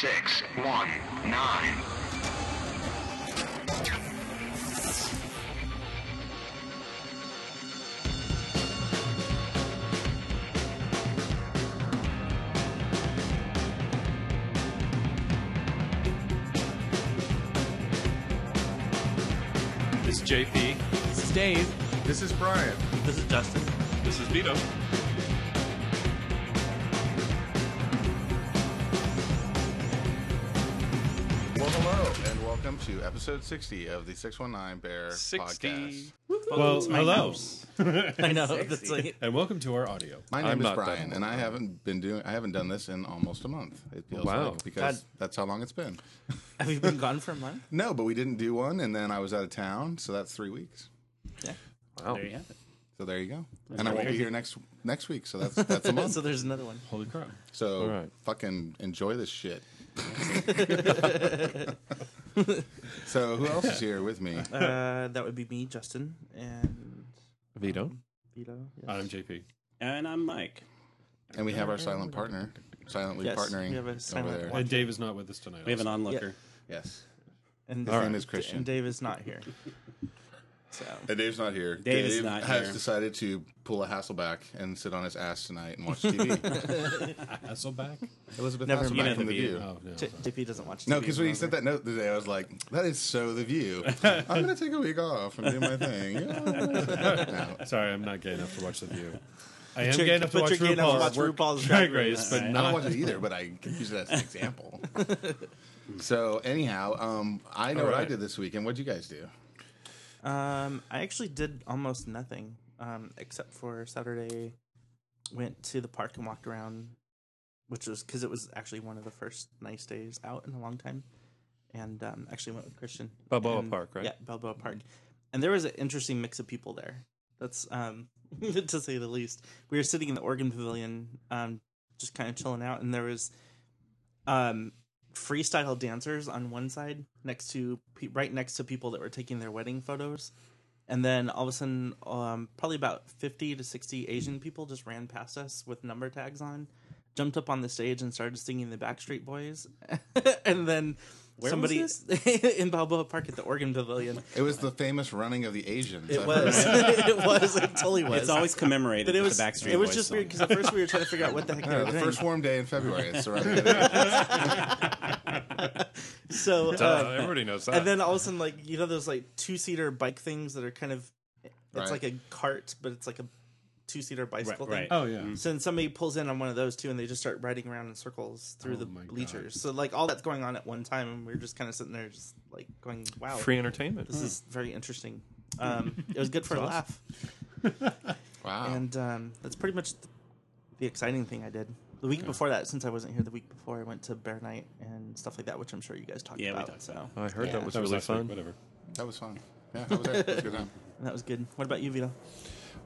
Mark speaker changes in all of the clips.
Speaker 1: six, one, nine.
Speaker 2: This is JP.
Speaker 3: This is Dave.
Speaker 4: This is Brian.
Speaker 3: This is Justin.
Speaker 2: This is Vito.
Speaker 4: Welcome to episode 60 of the 619 Bear
Speaker 2: 60.
Speaker 4: podcast.
Speaker 5: Well, hello,
Speaker 3: I know. That's like,
Speaker 5: and welcome to our audio.
Speaker 4: My
Speaker 2: I'm
Speaker 4: name is
Speaker 2: not
Speaker 4: Brian,
Speaker 2: done.
Speaker 4: and I haven't been doing. I haven't done this in almost a month. It feels
Speaker 2: Wow.
Speaker 4: like because
Speaker 3: God.
Speaker 4: that's how long it's been.
Speaker 3: have you been gone for a month?
Speaker 4: No, but we didn't do one, and then I was out of town, so that's three weeks.
Speaker 3: Yeah.
Speaker 2: Wow.
Speaker 6: There you have it.
Speaker 4: So there you go. And I won't be here next next week, so that's that's a month.
Speaker 3: so there's another one.
Speaker 5: Holy crap!
Speaker 4: So
Speaker 2: All right.
Speaker 4: fucking enjoy this shit. so who else is here with me?
Speaker 3: Uh, that would be me, Justin, and
Speaker 2: Vito.
Speaker 3: Vito. Yes.
Speaker 5: I'm JP.
Speaker 6: And I'm Mike.
Speaker 4: And we have our silent partner, silently
Speaker 3: Yes,
Speaker 4: partnering
Speaker 3: we have a silent
Speaker 4: over there.
Speaker 3: one.
Speaker 5: And Dave is not with us tonight.
Speaker 6: We have an
Speaker 5: also.
Speaker 6: onlooker.
Speaker 4: Yes.
Speaker 3: And,
Speaker 4: His name is Christian.
Speaker 3: and Dave is not here. So
Speaker 4: And Dave's not here.
Speaker 6: Dave is not
Speaker 4: has
Speaker 6: here.
Speaker 4: decided to pull a Hasselbeck and sit on his ass tonight and watch TV.
Speaker 5: Hasselbeck.
Speaker 4: Elizabeth
Speaker 3: Never
Speaker 4: Hasselbeck
Speaker 3: mind.
Speaker 4: from The
Speaker 6: The
Speaker 4: View.
Speaker 5: Oh no.
Speaker 3: J- JP doesn't watch. TV No,
Speaker 4: because when he sent that note today, I was like, "That is so The View." I'm gonna take a week off and do my thing. No.
Speaker 5: Sorry, I'm not gay enough to watch The View. I am gay enough to watch
Speaker 3: your gay enough to watch
Speaker 5: RuPaul's
Speaker 3: RuPaul's
Speaker 5: Drag
Speaker 3: Drag
Speaker 5: Race,
Speaker 3: Race.
Speaker 5: but
Speaker 4: I don't watch it either, but I can use it as an example. so anyhow, um, I know
Speaker 5: All
Speaker 4: what I did this weekend. What'd you guys do?
Speaker 3: Um, I actually did almost nothing, um, except for Saturday. Went to the park and walked around, which was because it was actually one of the first nice days out in a long time, and um, actually went with Christian.
Speaker 2: Balboa
Speaker 3: And-
Speaker 2: Park, right?
Speaker 3: Yeah, Balboa Park, and there was an interesting mix of people there. That's um, to say the least. We were sitting in the Organ Pavilion, um, just kind of chilling out, and there was um freestyle dancers on one side next to right next to people that were taking their wedding photos and then all of a sudden um, probably about 50 to 60 asian people just ran past us with number tags on jumped up on the stage and started singing the backstreet boys and then
Speaker 6: Where
Speaker 3: somebody
Speaker 6: was
Speaker 3: in balboa park at the organ pavilion
Speaker 4: It was the famous running of the Asians.
Speaker 3: it was it was it totally was
Speaker 6: It's always commemorated
Speaker 3: but it was
Speaker 6: the Backstreet
Speaker 3: it was
Speaker 6: Boys
Speaker 3: just
Speaker 6: song.
Speaker 3: weird because at first we were trying to figure out what the heck they were
Speaker 4: the
Speaker 3: doing.
Speaker 4: first warm day in February. It's the running of the
Speaker 3: so
Speaker 2: Duh,
Speaker 3: uh,
Speaker 2: everybody knows that.
Speaker 3: and then all of a sudden like you know those like two seater bike things that are kind of it's
Speaker 4: Right.
Speaker 3: like a cart but it's like a two seater bicycle
Speaker 6: Right,
Speaker 3: thing.
Speaker 5: Oh yeah.
Speaker 3: so then somebody pulls in on one of those too and they just start riding around in circles through
Speaker 5: Oh
Speaker 3: the
Speaker 5: my God.
Speaker 3: bleachers so like all that's going on at one time and we're just kind of sitting there just like going wow
Speaker 2: Free entertainment.
Speaker 3: this is very interesting um it was good for a laugh
Speaker 4: Wow.
Speaker 3: and um that's pretty much the, the exciting thing i did the week before that since i wasn't here the week before i went to bear night and stuff like that which i'm sure you guys talked
Speaker 6: Yeah, we
Speaker 3: about
Speaker 6: talked
Speaker 3: so
Speaker 6: about
Speaker 2: I heard
Speaker 3: Yeah.
Speaker 2: that was
Speaker 5: That was
Speaker 2: really
Speaker 5: week,
Speaker 2: fun.
Speaker 5: Whatever.
Speaker 4: that was fun. Yeah, I was there. Was good time.
Speaker 3: That was good. What about you, Vito?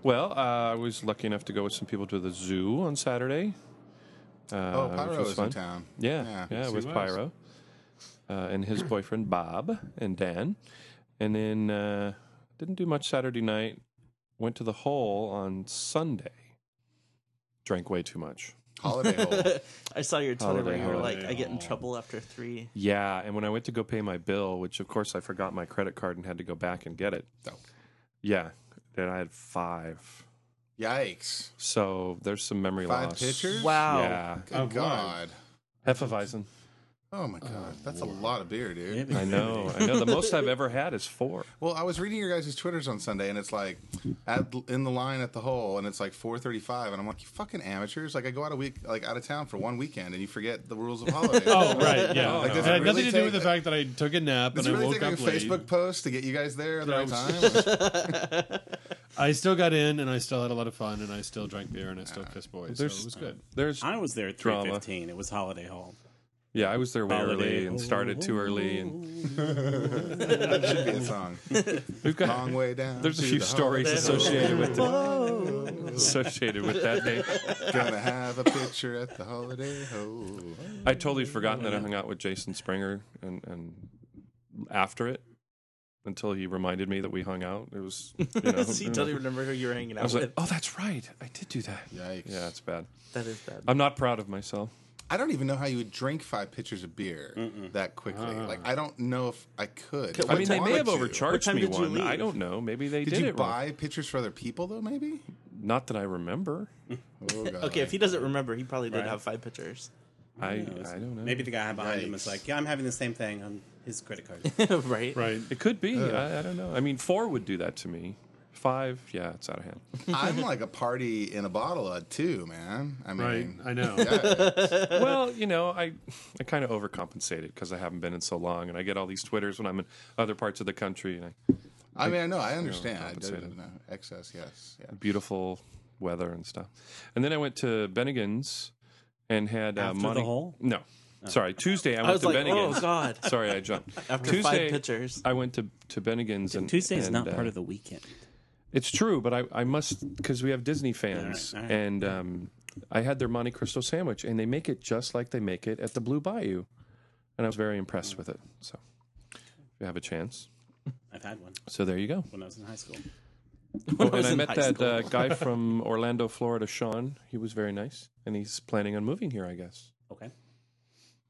Speaker 2: Well, uh, I was lucky enough to go with some people to the zoo on Saturday. Uh,
Speaker 4: Oh, Pyro
Speaker 2: was
Speaker 4: is
Speaker 2: fun.
Speaker 4: in town.
Speaker 2: Yeah,
Speaker 4: Yeah.
Speaker 2: yeah,
Speaker 5: Yes,
Speaker 2: with
Speaker 5: was.
Speaker 2: Pyro uh, and his boyfriend Bob and Dan, and then uh, didn't do much Saturday night. Went to the hole on Sunday. Drank way too much.
Speaker 4: Holiday hole.
Speaker 3: I saw your Twitter where
Speaker 2: Holiday
Speaker 3: you were
Speaker 2: hole.
Speaker 3: like, I get in trouble after three.
Speaker 2: Yeah, and when I went to go pay my bill, which of course I forgot my credit card and had to go back and get it.
Speaker 4: Oh.
Speaker 2: Yeah, then I had five.
Speaker 4: Yikes.
Speaker 2: So there's some memory
Speaker 4: Five
Speaker 2: loss.
Speaker 4: pitchers?
Speaker 3: Wow.
Speaker 2: Yeah,
Speaker 4: Good
Speaker 5: Oh, boy.
Speaker 4: God.
Speaker 2: Hefeweizen.
Speaker 4: Oh my God. That's a lot of beer, dude.
Speaker 2: I know. I know. The most I've ever had is four.
Speaker 4: Well, I was reading your guys' Twitters on Sunday, and it's like at in the line at the hole, and it's like four thirty-five, and I'm like, you fucking amateurs! Like I go out a week, like out of town for one weekend, and you forget the rules of holiday.
Speaker 5: Oh right, yeah.
Speaker 2: Like,
Speaker 5: it had
Speaker 4: it
Speaker 5: nothing
Speaker 4: really
Speaker 5: to do with the fact that I took a nap and
Speaker 4: it
Speaker 5: I
Speaker 4: really
Speaker 5: woke
Speaker 4: take like
Speaker 5: up
Speaker 4: a
Speaker 5: late.
Speaker 4: Facebook post to get you guys there at the right time?
Speaker 5: I still got in and I still had a lot of fun and I still drank beer and I still kissed boys. So it was good.
Speaker 2: There's
Speaker 6: I was there at 3.15. It was Holiday Hall.
Speaker 2: Yeah, I was there way
Speaker 6: Holiday
Speaker 2: early and started too early, and
Speaker 4: that should be a song.
Speaker 2: we've got
Speaker 4: Long way down.
Speaker 2: there's a
Speaker 4: to
Speaker 2: few
Speaker 4: the
Speaker 2: stories
Speaker 4: hole.
Speaker 2: associated with it, associated with that name.
Speaker 4: Gonna have a picture at the holiday hole.
Speaker 2: I totally forgotten that I hung out with Jason Springer and and after it until he reminded me that we hung out. It was you know,
Speaker 3: so you mm. don't remember who you were hanging out I
Speaker 2: was
Speaker 3: with.
Speaker 2: like, oh, that's right, I did do that.
Speaker 4: Yikes.
Speaker 2: Yeah, it's bad.
Speaker 3: that is bad.
Speaker 2: I'm not proud of myself.
Speaker 4: I don't even know how you would drink five pitchers of beer that quickly.
Speaker 5: Ah.
Speaker 4: like I don't know if I could.
Speaker 2: I mean, they may have
Speaker 4: to.
Speaker 2: overcharged me
Speaker 3: did you
Speaker 2: one. I don't know. Maybe they
Speaker 4: Did,
Speaker 2: did,
Speaker 4: you
Speaker 2: it wrong.
Speaker 4: buy pitchers for other people though? Maybe.
Speaker 2: Not that I remember.
Speaker 4: Oh,
Speaker 3: Okay, if he doesn't remember, he probably did
Speaker 6: Right.
Speaker 3: have five pitchers.
Speaker 2: I
Speaker 6: Who?
Speaker 2: I don't know.
Speaker 6: Maybe the guy behind him was
Speaker 4: Yikes.
Speaker 6: like, "Yeah, I'm having the same thing on his credit card."
Speaker 3: right?
Speaker 5: Right.
Speaker 2: it could be. I, I don't know. I mean, four would do that to me. Five, yeah, it's out of hand.
Speaker 4: I'm like a party in a bottle of two, man. I
Speaker 5: Right.
Speaker 4: mean,
Speaker 5: I know.
Speaker 4: yeah.
Speaker 2: well, you know, I I kind of overcompensated because I haven't been in so long, and I get all these twitters when I'm in other parts of the country, and I,
Speaker 4: I mean, I know, I understand. I
Speaker 2: compensated.
Speaker 4: don't know. Excess, yes, yeah.
Speaker 2: beautiful weather and stuff. And then I went to Bennigan's and had uh,
Speaker 6: After the
Speaker 2: Monty.
Speaker 6: hole?
Speaker 2: No, sorry. Tuesday I
Speaker 3: I
Speaker 2: went
Speaker 3: was
Speaker 2: to
Speaker 3: like,
Speaker 2: Bennigan's.
Speaker 3: oh god.
Speaker 2: Sorry, I jumped.
Speaker 3: After
Speaker 2: Tuesday,
Speaker 3: five pitchers.
Speaker 2: I went to to Bennigan's and
Speaker 6: Tuesday is
Speaker 2: and,
Speaker 6: not
Speaker 2: uh,
Speaker 6: part of the weekend.
Speaker 2: It's true, but I, I must because we have Disney fans,
Speaker 6: All right, all right.
Speaker 2: and um, I had their Monte Cristo sandwich, and they make it just like they make it at the Blue Bayou, and I was very impressed with it. So, if you have a chance,
Speaker 6: I've had one
Speaker 2: so there you go.
Speaker 6: when I was in high school.
Speaker 2: Oh,
Speaker 3: I
Speaker 2: and
Speaker 3: was
Speaker 2: I met that uh, guy from Orlando, Florida, Sean. He was very nice, and he's planning on moving here. I guess.
Speaker 6: Okay.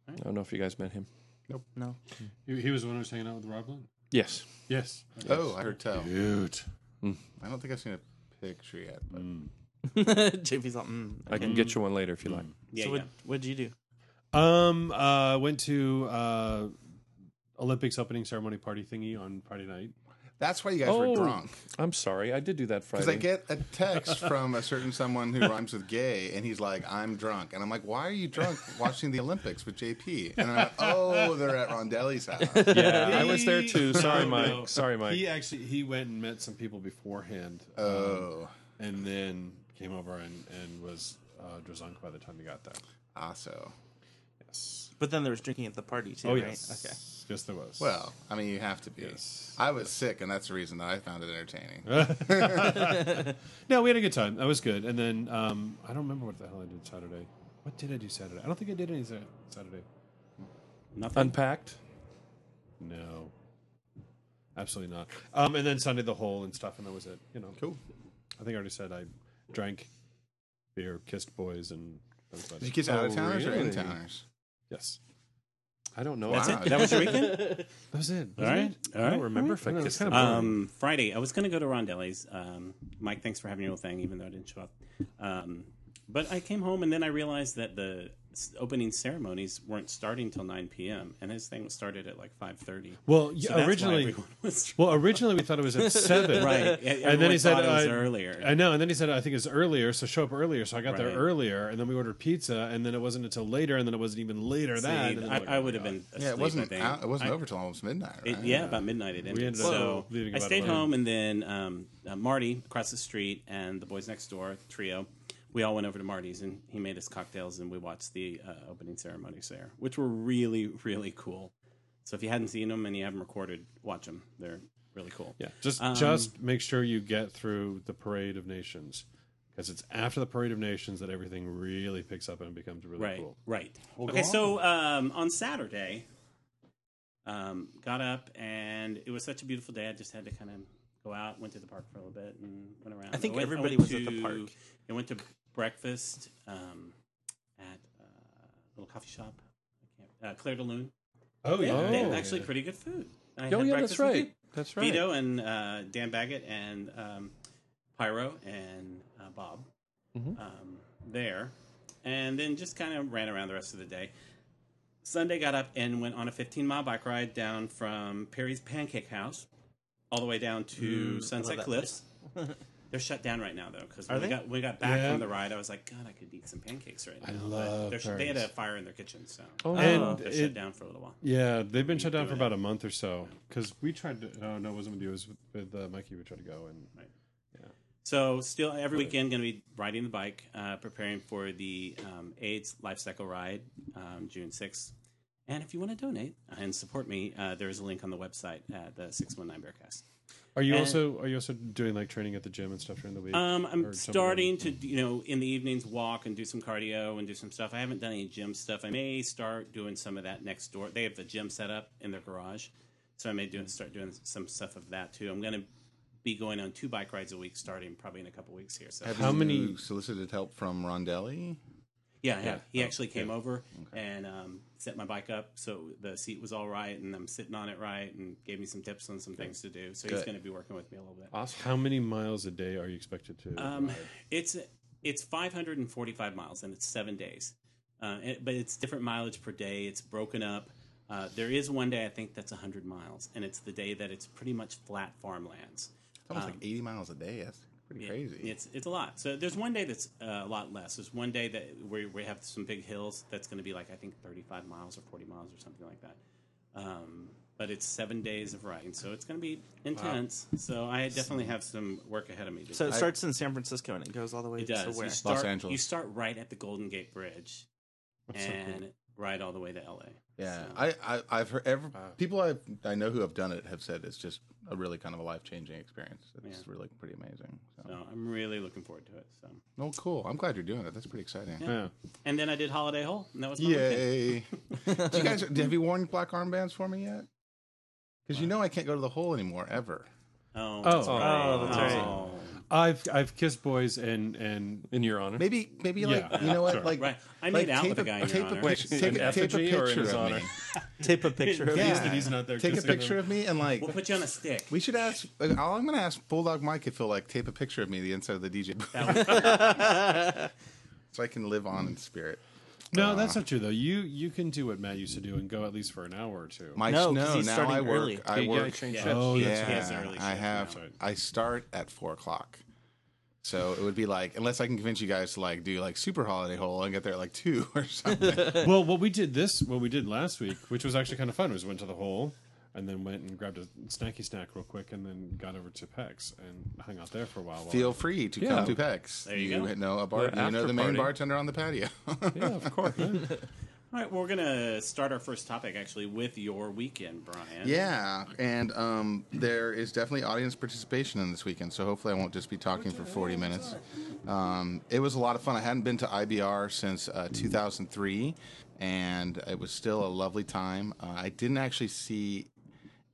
Speaker 2: I don't know if you guys met him. Nope.
Speaker 3: No.
Speaker 5: He, he was the one who was hanging out with Rob Lund.
Speaker 2: Yes.
Speaker 5: Yes.
Speaker 4: Oh, I heard tell.
Speaker 5: Cute.
Speaker 4: I don't think I've seen a picture yet. But
Speaker 3: JP's like, mm,
Speaker 2: I can get you one later if you like.
Speaker 6: Yeah,
Speaker 3: so
Speaker 6: yeah.
Speaker 3: what what'd you do?
Speaker 5: Um, uh, went to uh, Olympics opening ceremony party thingy on Friday night.
Speaker 4: That's why you guys
Speaker 2: Oh.
Speaker 4: were drunk.
Speaker 2: I'm sorry, I did do that Friday.
Speaker 4: Because I get a text from a certain someone who rhymes with gay, and he's like, "I'm drunk," and I'm like, "Why are you drunk watching the Olympics with JP?" And I'm like, "Oh, they're at Rondelli's house."
Speaker 2: yeah, I was there too. Sorry,
Speaker 5: No,
Speaker 2: Mike.
Speaker 5: no.
Speaker 2: Sorry, Mike.
Speaker 5: He actually he went and met some people beforehand, um,
Speaker 4: Oh,
Speaker 5: and then came over and, and was uh, drunk by the time he got there.
Speaker 4: also,
Speaker 5: Yes.
Speaker 3: But then there was drinking at the party too,
Speaker 5: Oh
Speaker 3: right?
Speaker 5: yes.
Speaker 3: Okay.
Speaker 5: Yes, there was.
Speaker 4: well, I mean, you have to be.
Speaker 5: Yes.
Speaker 4: I was sick, and that's the reason that I found it entertaining.
Speaker 5: no, we had a good time. That was good. And then um, I don't remember what the hell I did Saturday. What did I do Saturday? I don't think I did any Saturday.
Speaker 6: Nothing.
Speaker 2: Unpacked.
Speaker 5: No, absolutely not. Um, and then Sunday the whole and stuff, and that was it. You know,
Speaker 4: Cool.
Speaker 5: I think I already said I drank beer, kissed boys, and that
Speaker 4: Did you
Speaker 5: it.
Speaker 4: kiss out of
Speaker 2: Oh,
Speaker 4: towners or in towners?
Speaker 5: Yes,
Speaker 2: I don't know.
Speaker 6: That's it. That was your weekend.
Speaker 5: that was it.
Speaker 6: All
Speaker 5: wasn't
Speaker 6: right.
Speaker 5: it?
Speaker 6: All
Speaker 2: I
Speaker 6: right.
Speaker 2: don't remember if I
Speaker 5: I
Speaker 2: kissed
Speaker 5: it's kinda
Speaker 6: Um, Friday, I was going to go to Rondelli's. Um, Mike, thanks for having your little thing, even though I didn't show up. Um, but I came home and then I realized that the s- opening ceremonies weren't starting till 9 p.m. and his thing started at like 5:30.
Speaker 5: Well,
Speaker 6: So
Speaker 5: yeah,
Speaker 6: that's why
Speaker 5: originally, well, originally we thought it was at seven,
Speaker 6: right.
Speaker 5: And then he said
Speaker 6: it was
Speaker 5: uh,
Speaker 6: earlier.
Speaker 5: I know, and then he said I think it's earlier, so show up earlier. So I got there earlier, and then we ordered pizza, and then it wasn't until later, and then it wasn't even later
Speaker 6: See,
Speaker 5: that. and
Speaker 6: I,
Speaker 5: like,
Speaker 6: I would have been. Asleep,
Speaker 4: Yeah, it wasn't.
Speaker 6: I think.
Speaker 4: Out, it wasn't
Speaker 6: I-
Speaker 4: over till almost midnight. Right?
Speaker 6: It, yeah, about midnight it ended.
Speaker 5: ended up
Speaker 6: so
Speaker 5: leaving
Speaker 6: I stayed
Speaker 5: 11.
Speaker 6: home, and then um, uh, Marty across the street and the boys next door trio. We all went over to Marty's, and he made us cocktails, and we watched the uh, opening ceremonies there, which were really, really cool. So if you hadn't seen them and you haven't recorded, watch them. They're really cool.
Speaker 5: Yeah, just
Speaker 6: Um,
Speaker 5: just make sure you get through the Parade of Nations because it's after the Parade of Nations that everything really picks up and becomes really
Speaker 6: Right,
Speaker 5: cool.
Speaker 6: right.
Speaker 4: Well,
Speaker 6: okay,
Speaker 4: go
Speaker 6: so um, on Saturday, um, got up and it was such a beautiful day. I just had to kind of go out, went to the park for a little bit, and went around.
Speaker 3: I think
Speaker 6: went-
Speaker 3: everybody
Speaker 6: went
Speaker 3: was at the park.
Speaker 6: I went to breakfast um, at uh, a little coffee shop, I can't, uh, Claire de Lune.
Speaker 5: Oh
Speaker 6: They
Speaker 2: yeah.
Speaker 6: have
Speaker 2: Oh,
Speaker 6: actually pretty good food. I
Speaker 2: Oh
Speaker 6: had
Speaker 2: yeah, that's right. That's right.
Speaker 6: Vito and uh, Dan Baggett and um, Pyro and uh, Bob
Speaker 2: Mhm.
Speaker 6: um, there, and then just kind of ran around the rest of the day. Sunday got up and went on a 15 mile bike ride down from Perry's Pancake House all the way down to Sunset Cliffs. They're shut down right now though because when we
Speaker 3: they?
Speaker 6: got we got back
Speaker 5: Yeah.
Speaker 6: from the ride, I was like, God, I could eat some pancakes right now.
Speaker 5: I love
Speaker 6: they're sh- they had a fire in their kitchen, so
Speaker 2: Oh,
Speaker 5: And
Speaker 6: they're
Speaker 5: it-
Speaker 6: shut down for a little while.
Speaker 5: Yeah, they've been shut down for
Speaker 6: doing
Speaker 5: about a month or so because we tried to. No, no, it wasn't with you. It was with, with uh, Mikey. We tried to go and yeah.
Speaker 6: So still every weekend going to be riding the bike, uh, preparing for the um, AIDS Life Cycle Ride um, June 6th. And if you want to donate and support me, uh, there is a link on the website at the 619 Bearcast.
Speaker 5: Are you
Speaker 6: And-
Speaker 5: also are you also doing like training at the gym and stuff during the week?
Speaker 6: Um, I'm starting to, you know, in the evenings walk and do some cardio and do some stuff. I haven't done any gym stuff. I may start doing some of that next door. They have the gym set up in their garage, so I may do start doing some stuff of that too. I'm going to be going on two bike rides a week, starting probably in a couple weeks here. So
Speaker 4: Have
Speaker 5: How
Speaker 4: you
Speaker 5: many-
Speaker 4: solicited help from Rondelli?
Speaker 6: Yeah, yeah.
Speaker 2: Yeah.
Speaker 6: He
Speaker 2: Oh,
Speaker 6: actually came over and um, set my bike up so the seat was all right, and I'm sitting on it right, and gave me some tips on some things to do. So he's going to be working with me a little bit.
Speaker 2: Awesome.
Speaker 5: How many miles a day are you expected to?
Speaker 6: Um,
Speaker 5: ride?
Speaker 6: it's it's 545 miles and it's seven days, uh, it- but it's different mileage per day. It's broken up. Uh, there is one day I think that's 100 miles, and it's the day that it's pretty much flat farmlands.
Speaker 4: It's almost like 80 miles a day. That's pretty
Speaker 6: Yeah,
Speaker 4: crazy.
Speaker 6: It's it's a lot. So there's one day that's uh, a lot less. There's one day that where we have some big hills that's going to be like I think 35 miles or 40 miles or something like that. Um, but it's seven days of riding, so it's going to be intense. So I definitely have some work ahead of me.
Speaker 3: So
Speaker 6: do.
Speaker 3: it starts in San Francisco and it goes all the way
Speaker 6: it
Speaker 3: to
Speaker 6: does.
Speaker 3: where?
Speaker 6: You start,
Speaker 4: Angeles.
Speaker 6: You start right at the Golden Gate Bridge
Speaker 5: That's so
Speaker 6: and
Speaker 5: cool.
Speaker 6: ride all the way to LA.
Speaker 4: yeah,
Speaker 6: So-
Speaker 4: I, I I've heard every, people I I know who have done it have said it's just a really kind of a life changing experience. It's
Speaker 6: Yeah.
Speaker 4: really pretty amazing. So.
Speaker 6: So I'm really looking forward to it. So
Speaker 4: Oh, cool! I'm glad you're doing it. That's pretty exciting.
Speaker 5: yeah.
Speaker 6: and then I did Holiday Hole, and that was my weekend.
Speaker 4: Yay! Do you guys have you worn black armbands for me yet? Because you know I can't go to the hole anymore ever.
Speaker 6: Oh,
Speaker 5: Oh.
Speaker 6: that's right.
Speaker 3: Oh, that's right.
Speaker 6: Oh.
Speaker 5: I've I've kissed boys and and
Speaker 2: In your honor.
Speaker 4: Maybe maybe like
Speaker 5: Yeah,
Speaker 4: you know what
Speaker 5: sure.
Speaker 4: like
Speaker 6: Right. I
Speaker 4: like,
Speaker 6: made out with a guy in your
Speaker 4: tape
Speaker 6: honor.
Speaker 4: A picture,
Speaker 2: Wait,
Speaker 4: take,
Speaker 2: an
Speaker 4: a, tape a
Speaker 2: effigy or in
Speaker 4: picture
Speaker 2: his
Speaker 4: of
Speaker 2: honor?
Speaker 4: me.
Speaker 3: Take a picture of
Speaker 4: Yeah.
Speaker 3: you.
Speaker 5: that he's not there.
Speaker 4: Take a
Speaker 5: kissing them.
Speaker 4: picture of me and like
Speaker 6: We'll put you on a stick.
Speaker 4: we should ask. Like, all I'm going to ask Bulldog Mike if he'll like tape a picture of me the inside of the DJ booth, so I can live on in spirit.
Speaker 5: No, uh, that's not true though. You you can do what Matt used to do and go at least for an hour or two.
Speaker 4: My
Speaker 3: No, 'cause
Speaker 4: no,
Speaker 3: he's
Speaker 4: now
Speaker 3: starting
Speaker 4: I work.
Speaker 3: early.
Speaker 4: I
Speaker 2: Yeah,
Speaker 4: work.
Speaker 2: yeah, change
Speaker 6: Yeah.
Speaker 5: Oh,
Speaker 6: He
Speaker 5: that's
Speaker 6: has- he has
Speaker 4: Yeah,
Speaker 6: an
Speaker 4: I have.
Speaker 5: now.
Speaker 4: I start at four o'clock. So it would be like, unless I can convince you guys to like do like super holiday hole and get there at like two or something.
Speaker 5: well, what we did this, what we did last week, which was actually kind of fun, was went to the hole and then went and grabbed a snacky snack real quick, and then got over to Pecs and hung out there for a while. while
Speaker 4: Feel free to
Speaker 2: Yeah.
Speaker 4: come to Pecs.
Speaker 6: There you go.
Speaker 4: know a bar.
Speaker 2: The
Speaker 4: You know the main
Speaker 2: party.
Speaker 4: bartender on the patio.
Speaker 2: Yeah, of course.
Speaker 6: All right, we're gonna start our first topic actually with your weekend, Brian.
Speaker 4: Yeah, and um, there is definitely audience participation in this weekend, so hopefully I won't just be talking for 40 minutes. Um, it was a lot of fun. I hadn't been to IBR since uh, 2003, and it was still a lovely time. Uh, I didn't actually see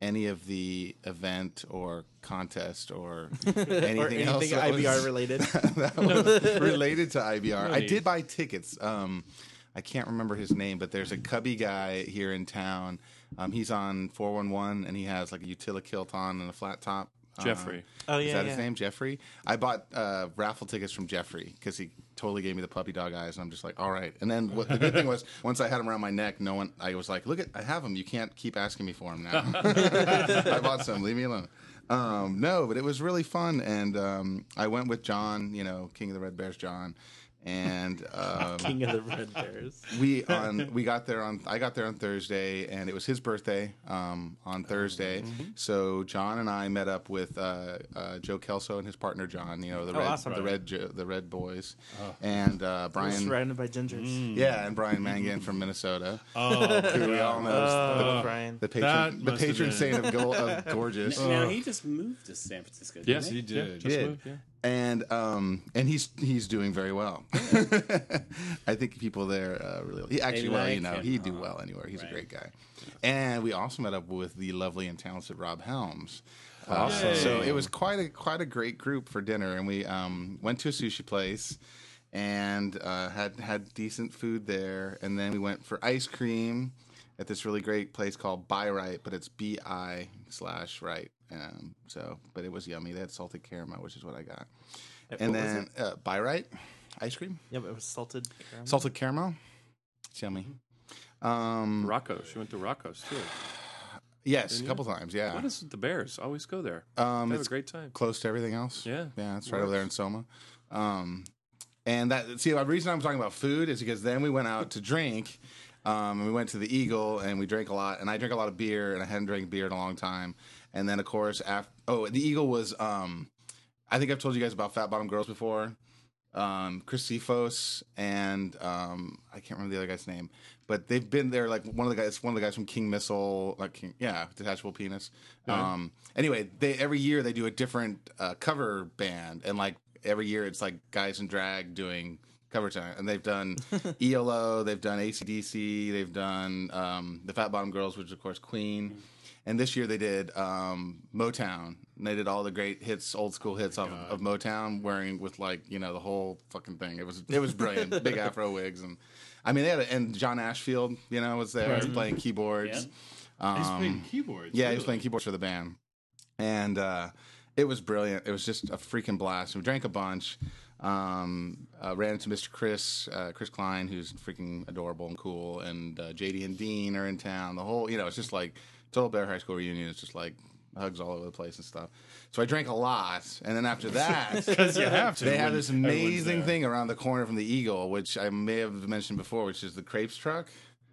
Speaker 4: any of the event or contest or anything,
Speaker 3: or anything
Speaker 4: else that
Speaker 3: IBR
Speaker 4: was-
Speaker 3: related.
Speaker 4: that was related to IBR. I did buy tickets. Um, I can't remember his name, but there's a cubby guy here in town. Um, he's on 411 and he has like a Utilikilt on and a flat top. Uh,
Speaker 2: Jeffrey.
Speaker 3: Oh,
Speaker 4: is
Speaker 3: yeah,
Speaker 4: that his
Speaker 3: yeah.
Speaker 4: name, Jeffrey? I bought uh, raffle tickets from Jeffrey because he totally gave me the puppy dog eyes, and I'm just like, all right. And then what, the good thing was, once I had him around my neck, no one. I was like, look at, I have him. You can't keep asking me for him now. I bought some. Leave me alone. Um, no, but it was really fun, and um, I went with John. You know, King of the Red Bears, John. And um,
Speaker 3: King of the Red Bears.
Speaker 4: we on we got there on I got there on Thursday and it was his birthday um, on Thursday. So John and I met up with uh, uh, Joe Kelso and his partner John. You know the
Speaker 3: Oh,
Speaker 4: red
Speaker 3: awesome.
Speaker 4: the red Jo- the red boys and uh, Brian.
Speaker 3: Surrounded by gingers.
Speaker 4: Yeah, and Brian Mangan from Minnesota,
Speaker 5: Oh,
Speaker 4: who we all know is
Speaker 3: Oh, Brian.
Speaker 4: the patron the patron saint of, go- of gorgeous.
Speaker 6: Now he just moved to San Francisco. didn't
Speaker 2: Yes,
Speaker 6: he?
Speaker 5: he did.
Speaker 2: Just
Speaker 4: did.
Speaker 2: moved, yeah.
Speaker 4: And um and he's he's doing very well. I think people there uh, really he actually well you know
Speaker 6: him,
Speaker 4: he'd do well anywhere. He's
Speaker 6: Right.
Speaker 4: a great guy. And we also met up with the lovely and talented Rob Helms. Uh,
Speaker 2: Awesome.
Speaker 4: so it was quite a quite a great group for dinner, and we um, went to a sushi place and uh, had had decent food there, and then we went for ice cream at this really great place called Bi-Rite, but it's B I slash right. Um, so, but it was yummy. They had salted caramel, which is what I got. And
Speaker 3: was
Speaker 4: then uh, Bi-Rite ice cream,
Speaker 3: Yeah, but it was salted caramel.
Speaker 4: salted caramel, it's yummy. Um,
Speaker 2: Rocco's. She went to Rocco's too.
Speaker 4: yes, a couple times. Yeah,
Speaker 2: What is it? The Bears? Always go there.
Speaker 4: Um,
Speaker 2: have
Speaker 4: it's
Speaker 2: a great time.
Speaker 4: close to everything else.
Speaker 2: Yeah.
Speaker 4: yeah, it's right over there in Soma. Um, and that see the reason I'm talking about food is because then we went out to drink. Um, and we went to the Eagle and we drank a lot, and I drank a lot of beer, and I hadn't drank beer in a long time. And then, of course, after oh, the Eagle was um, I think I've told you guys about Fat Bottom Girls before. Um, Chris Cephos and um, I can't remember the other guy's name, but they've been there. Like one of the guys, one of the guys from King Missile, like King, yeah, detachable penis. Um, anyway, they every year they do a different uh, cover band, and like every year it's like guys in drag doing cover time, and they've done ELO, they've done ACDC, they've done um, the Fat Bottom Girls, which is of course Queen, and this year they did um, Motown. And they did all the great hits, old school hits of, of Motown, wearing with like you know the whole fucking thing. It was it was brilliant, big Afro wigs, and I mean they had a, and John Ashfield, you know, was there playing keyboards.
Speaker 5: He's playing keyboards.
Speaker 4: Yeah, he was playing keyboards for the band, and uh, it was brilliant. It was just a freaking blast. We drank a bunch. Um, uh, ran into Mr. Chris, uh, Chris Klein, who's freaking adorable and cool, and uh, JD and Dean are in town. The whole, you know, it's just like total Bear High School reunion. is just like hugs all over the place and stuff. So I drank a lot, and then after that,
Speaker 5: Because you have to.
Speaker 4: they have this amazing thing around the corner from the Eagle, which I may have mentioned before, which is the crepes truck.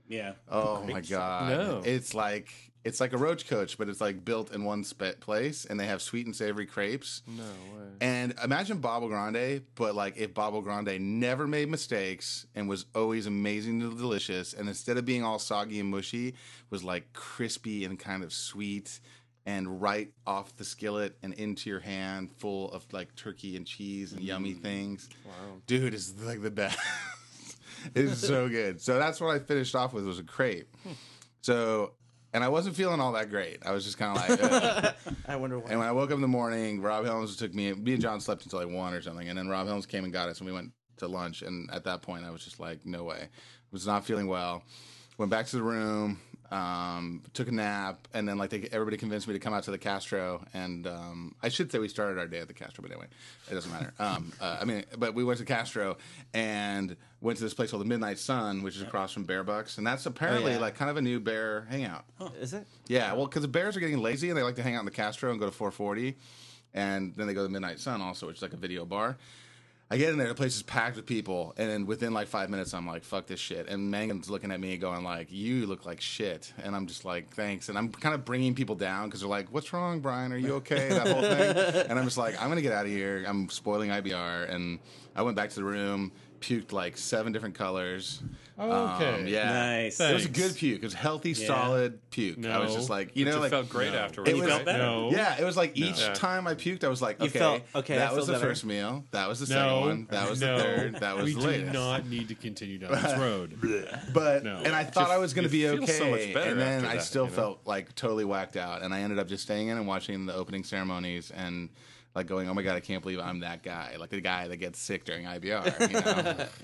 Speaker 6: Yeah.
Speaker 4: Oh my god!
Speaker 2: No.
Speaker 4: It's like it's like a roach coach, but it's like built in one spe- place, and they have sweet and savory crepes.
Speaker 2: No way.
Speaker 4: And imagine Bobble Grande, but like if Bobble Grande never made mistakes and was always amazing and delicious, and instead of being all soggy and mushy, was like crispy and kind of sweet, and right off the skillet and into your hand, full of like turkey and cheese and yummy mm. things. Wow, dude, it's like the best. it's so good. So that's what I finished off with was a crepe. Hmm. So. And I wasn't feeling all that great. I was just kind of like, Ugh.
Speaker 3: I wonder why.
Speaker 4: And when I woke up in the morning, Rob Helms took me. Me and John slept until like one or something, and then Rob Helms came and got us, and we went to lunch. And at that point, I was just like, no way. Was not feeling well. Went back to the room, um, took a nap, and then like they, everybody convinced me to come out to the Castro. And um, I should say we started our day at the Castro, but anyway, it doesn't matter. Um, uh, I mean, but we went to Castro and went to this place called the Midnight Sun, which is across from Bear Bucks, and that's oh, apparently
Speaker 3: yeah.
Speaker 4: like kind of a new bear hangout.
Speaker 3: Is it?
Speaker 4: Yeah, well, because the Bears are getting lazy and they like to hang out in the Castro and go to 440, and then they go to the Midnight Sun also, which is like a video bar. I get in there, the place is packed with people, and then within like five minutes, I'm like, "Fuck this shit." And Mangan's looking at me, going like, "You look like shit," and I'm just like, "Thanks." And I'm kind of bringing people down because they're like, "What's wrong, Brian? Are you okay?" That whole thing, and I'm just like, "I'm gonna get out of here. I'm spoiling IBR." And I went back to the room, puked like seven different colors.
Speaker 5: Okay.
Speaker 4: Um, yeah,
Speaker 6: Nice.
Speaker 4: It was a good puke. It was healthy, solid puke. I was just like, you know,
Speaker 2: it
Speaker 4: like
Speaker 2: felt great
Speaker 5: no.
Speaker 2: afterwards.
Speaker 4: It was-
Speaker 6: felt better?
Speaker 5: No.
Speaker 4: yeah, it was like each
Speaker 2: Yeah.
Speaker 4: time I puked, I was like,
Speaker 3: You
Speaker 4: okay,
Speaker 3: felt- okay, I
Speaker 4: that was the
Speaker 3: better.
Speaker 4: first meal, that was the
Speaker 5: No.
Speaker 4: second one, that was
Speaker 5: no.
Speaker 4: the third, that was
Speaker 5: we
Speaker 4: the
Speaker 5: do not need to continue down this road.
Speaker 4: But
Speaker 5: No.
Speaker 4: and I thought I was going to be okay,
Speaker 2: so much better
Speaker 4: and then
Speaker 2: after
Speaker 4: I
Speaker 2: that,
Speaker 4: still
Speaker 2: you know?
Speaker 4: felt like totally whacked out, and I ended up just staying in and watching the opening ceremonies and. Like going, oh my god, I can't believe I'm that guy, like the guy that gets sick during IBR. You know?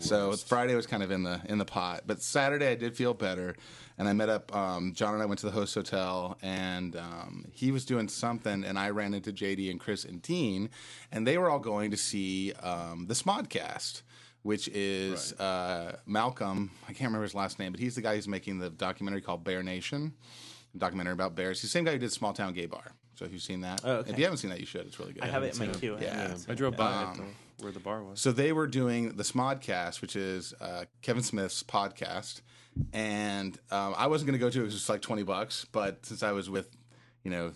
Speaker 4: So. Friday was kind of in the in the pot, but Saturday I did feel better, and I met up. Um, John and I went to the host hotel, and um, he was doing something, and I ran into JD and Chris and Dean, and they were all going to see um, the Smodcast, which is uh, Malcolm. I can't remember his last name, but he's the guy who's making the documentary called Bear Nation, a documentary about bears. He's the same guy who did Small Town Gay Bar. So if you've seen that,
Speaker 3: Oh, okay.
Speaker 4: if you haven't seen that, you should. It's really good.
Speaker 3: I have it in my queue. I
Speaker 4: Yeah.
Speaker 2: I drove by it though, where the bar was.
Speaker 4: So they were doing the Smodcast, which is uh, Kevin Smith's podcast, and um, I wasn't going to go to it. It was just like twenty bucks, but since I was with, you know,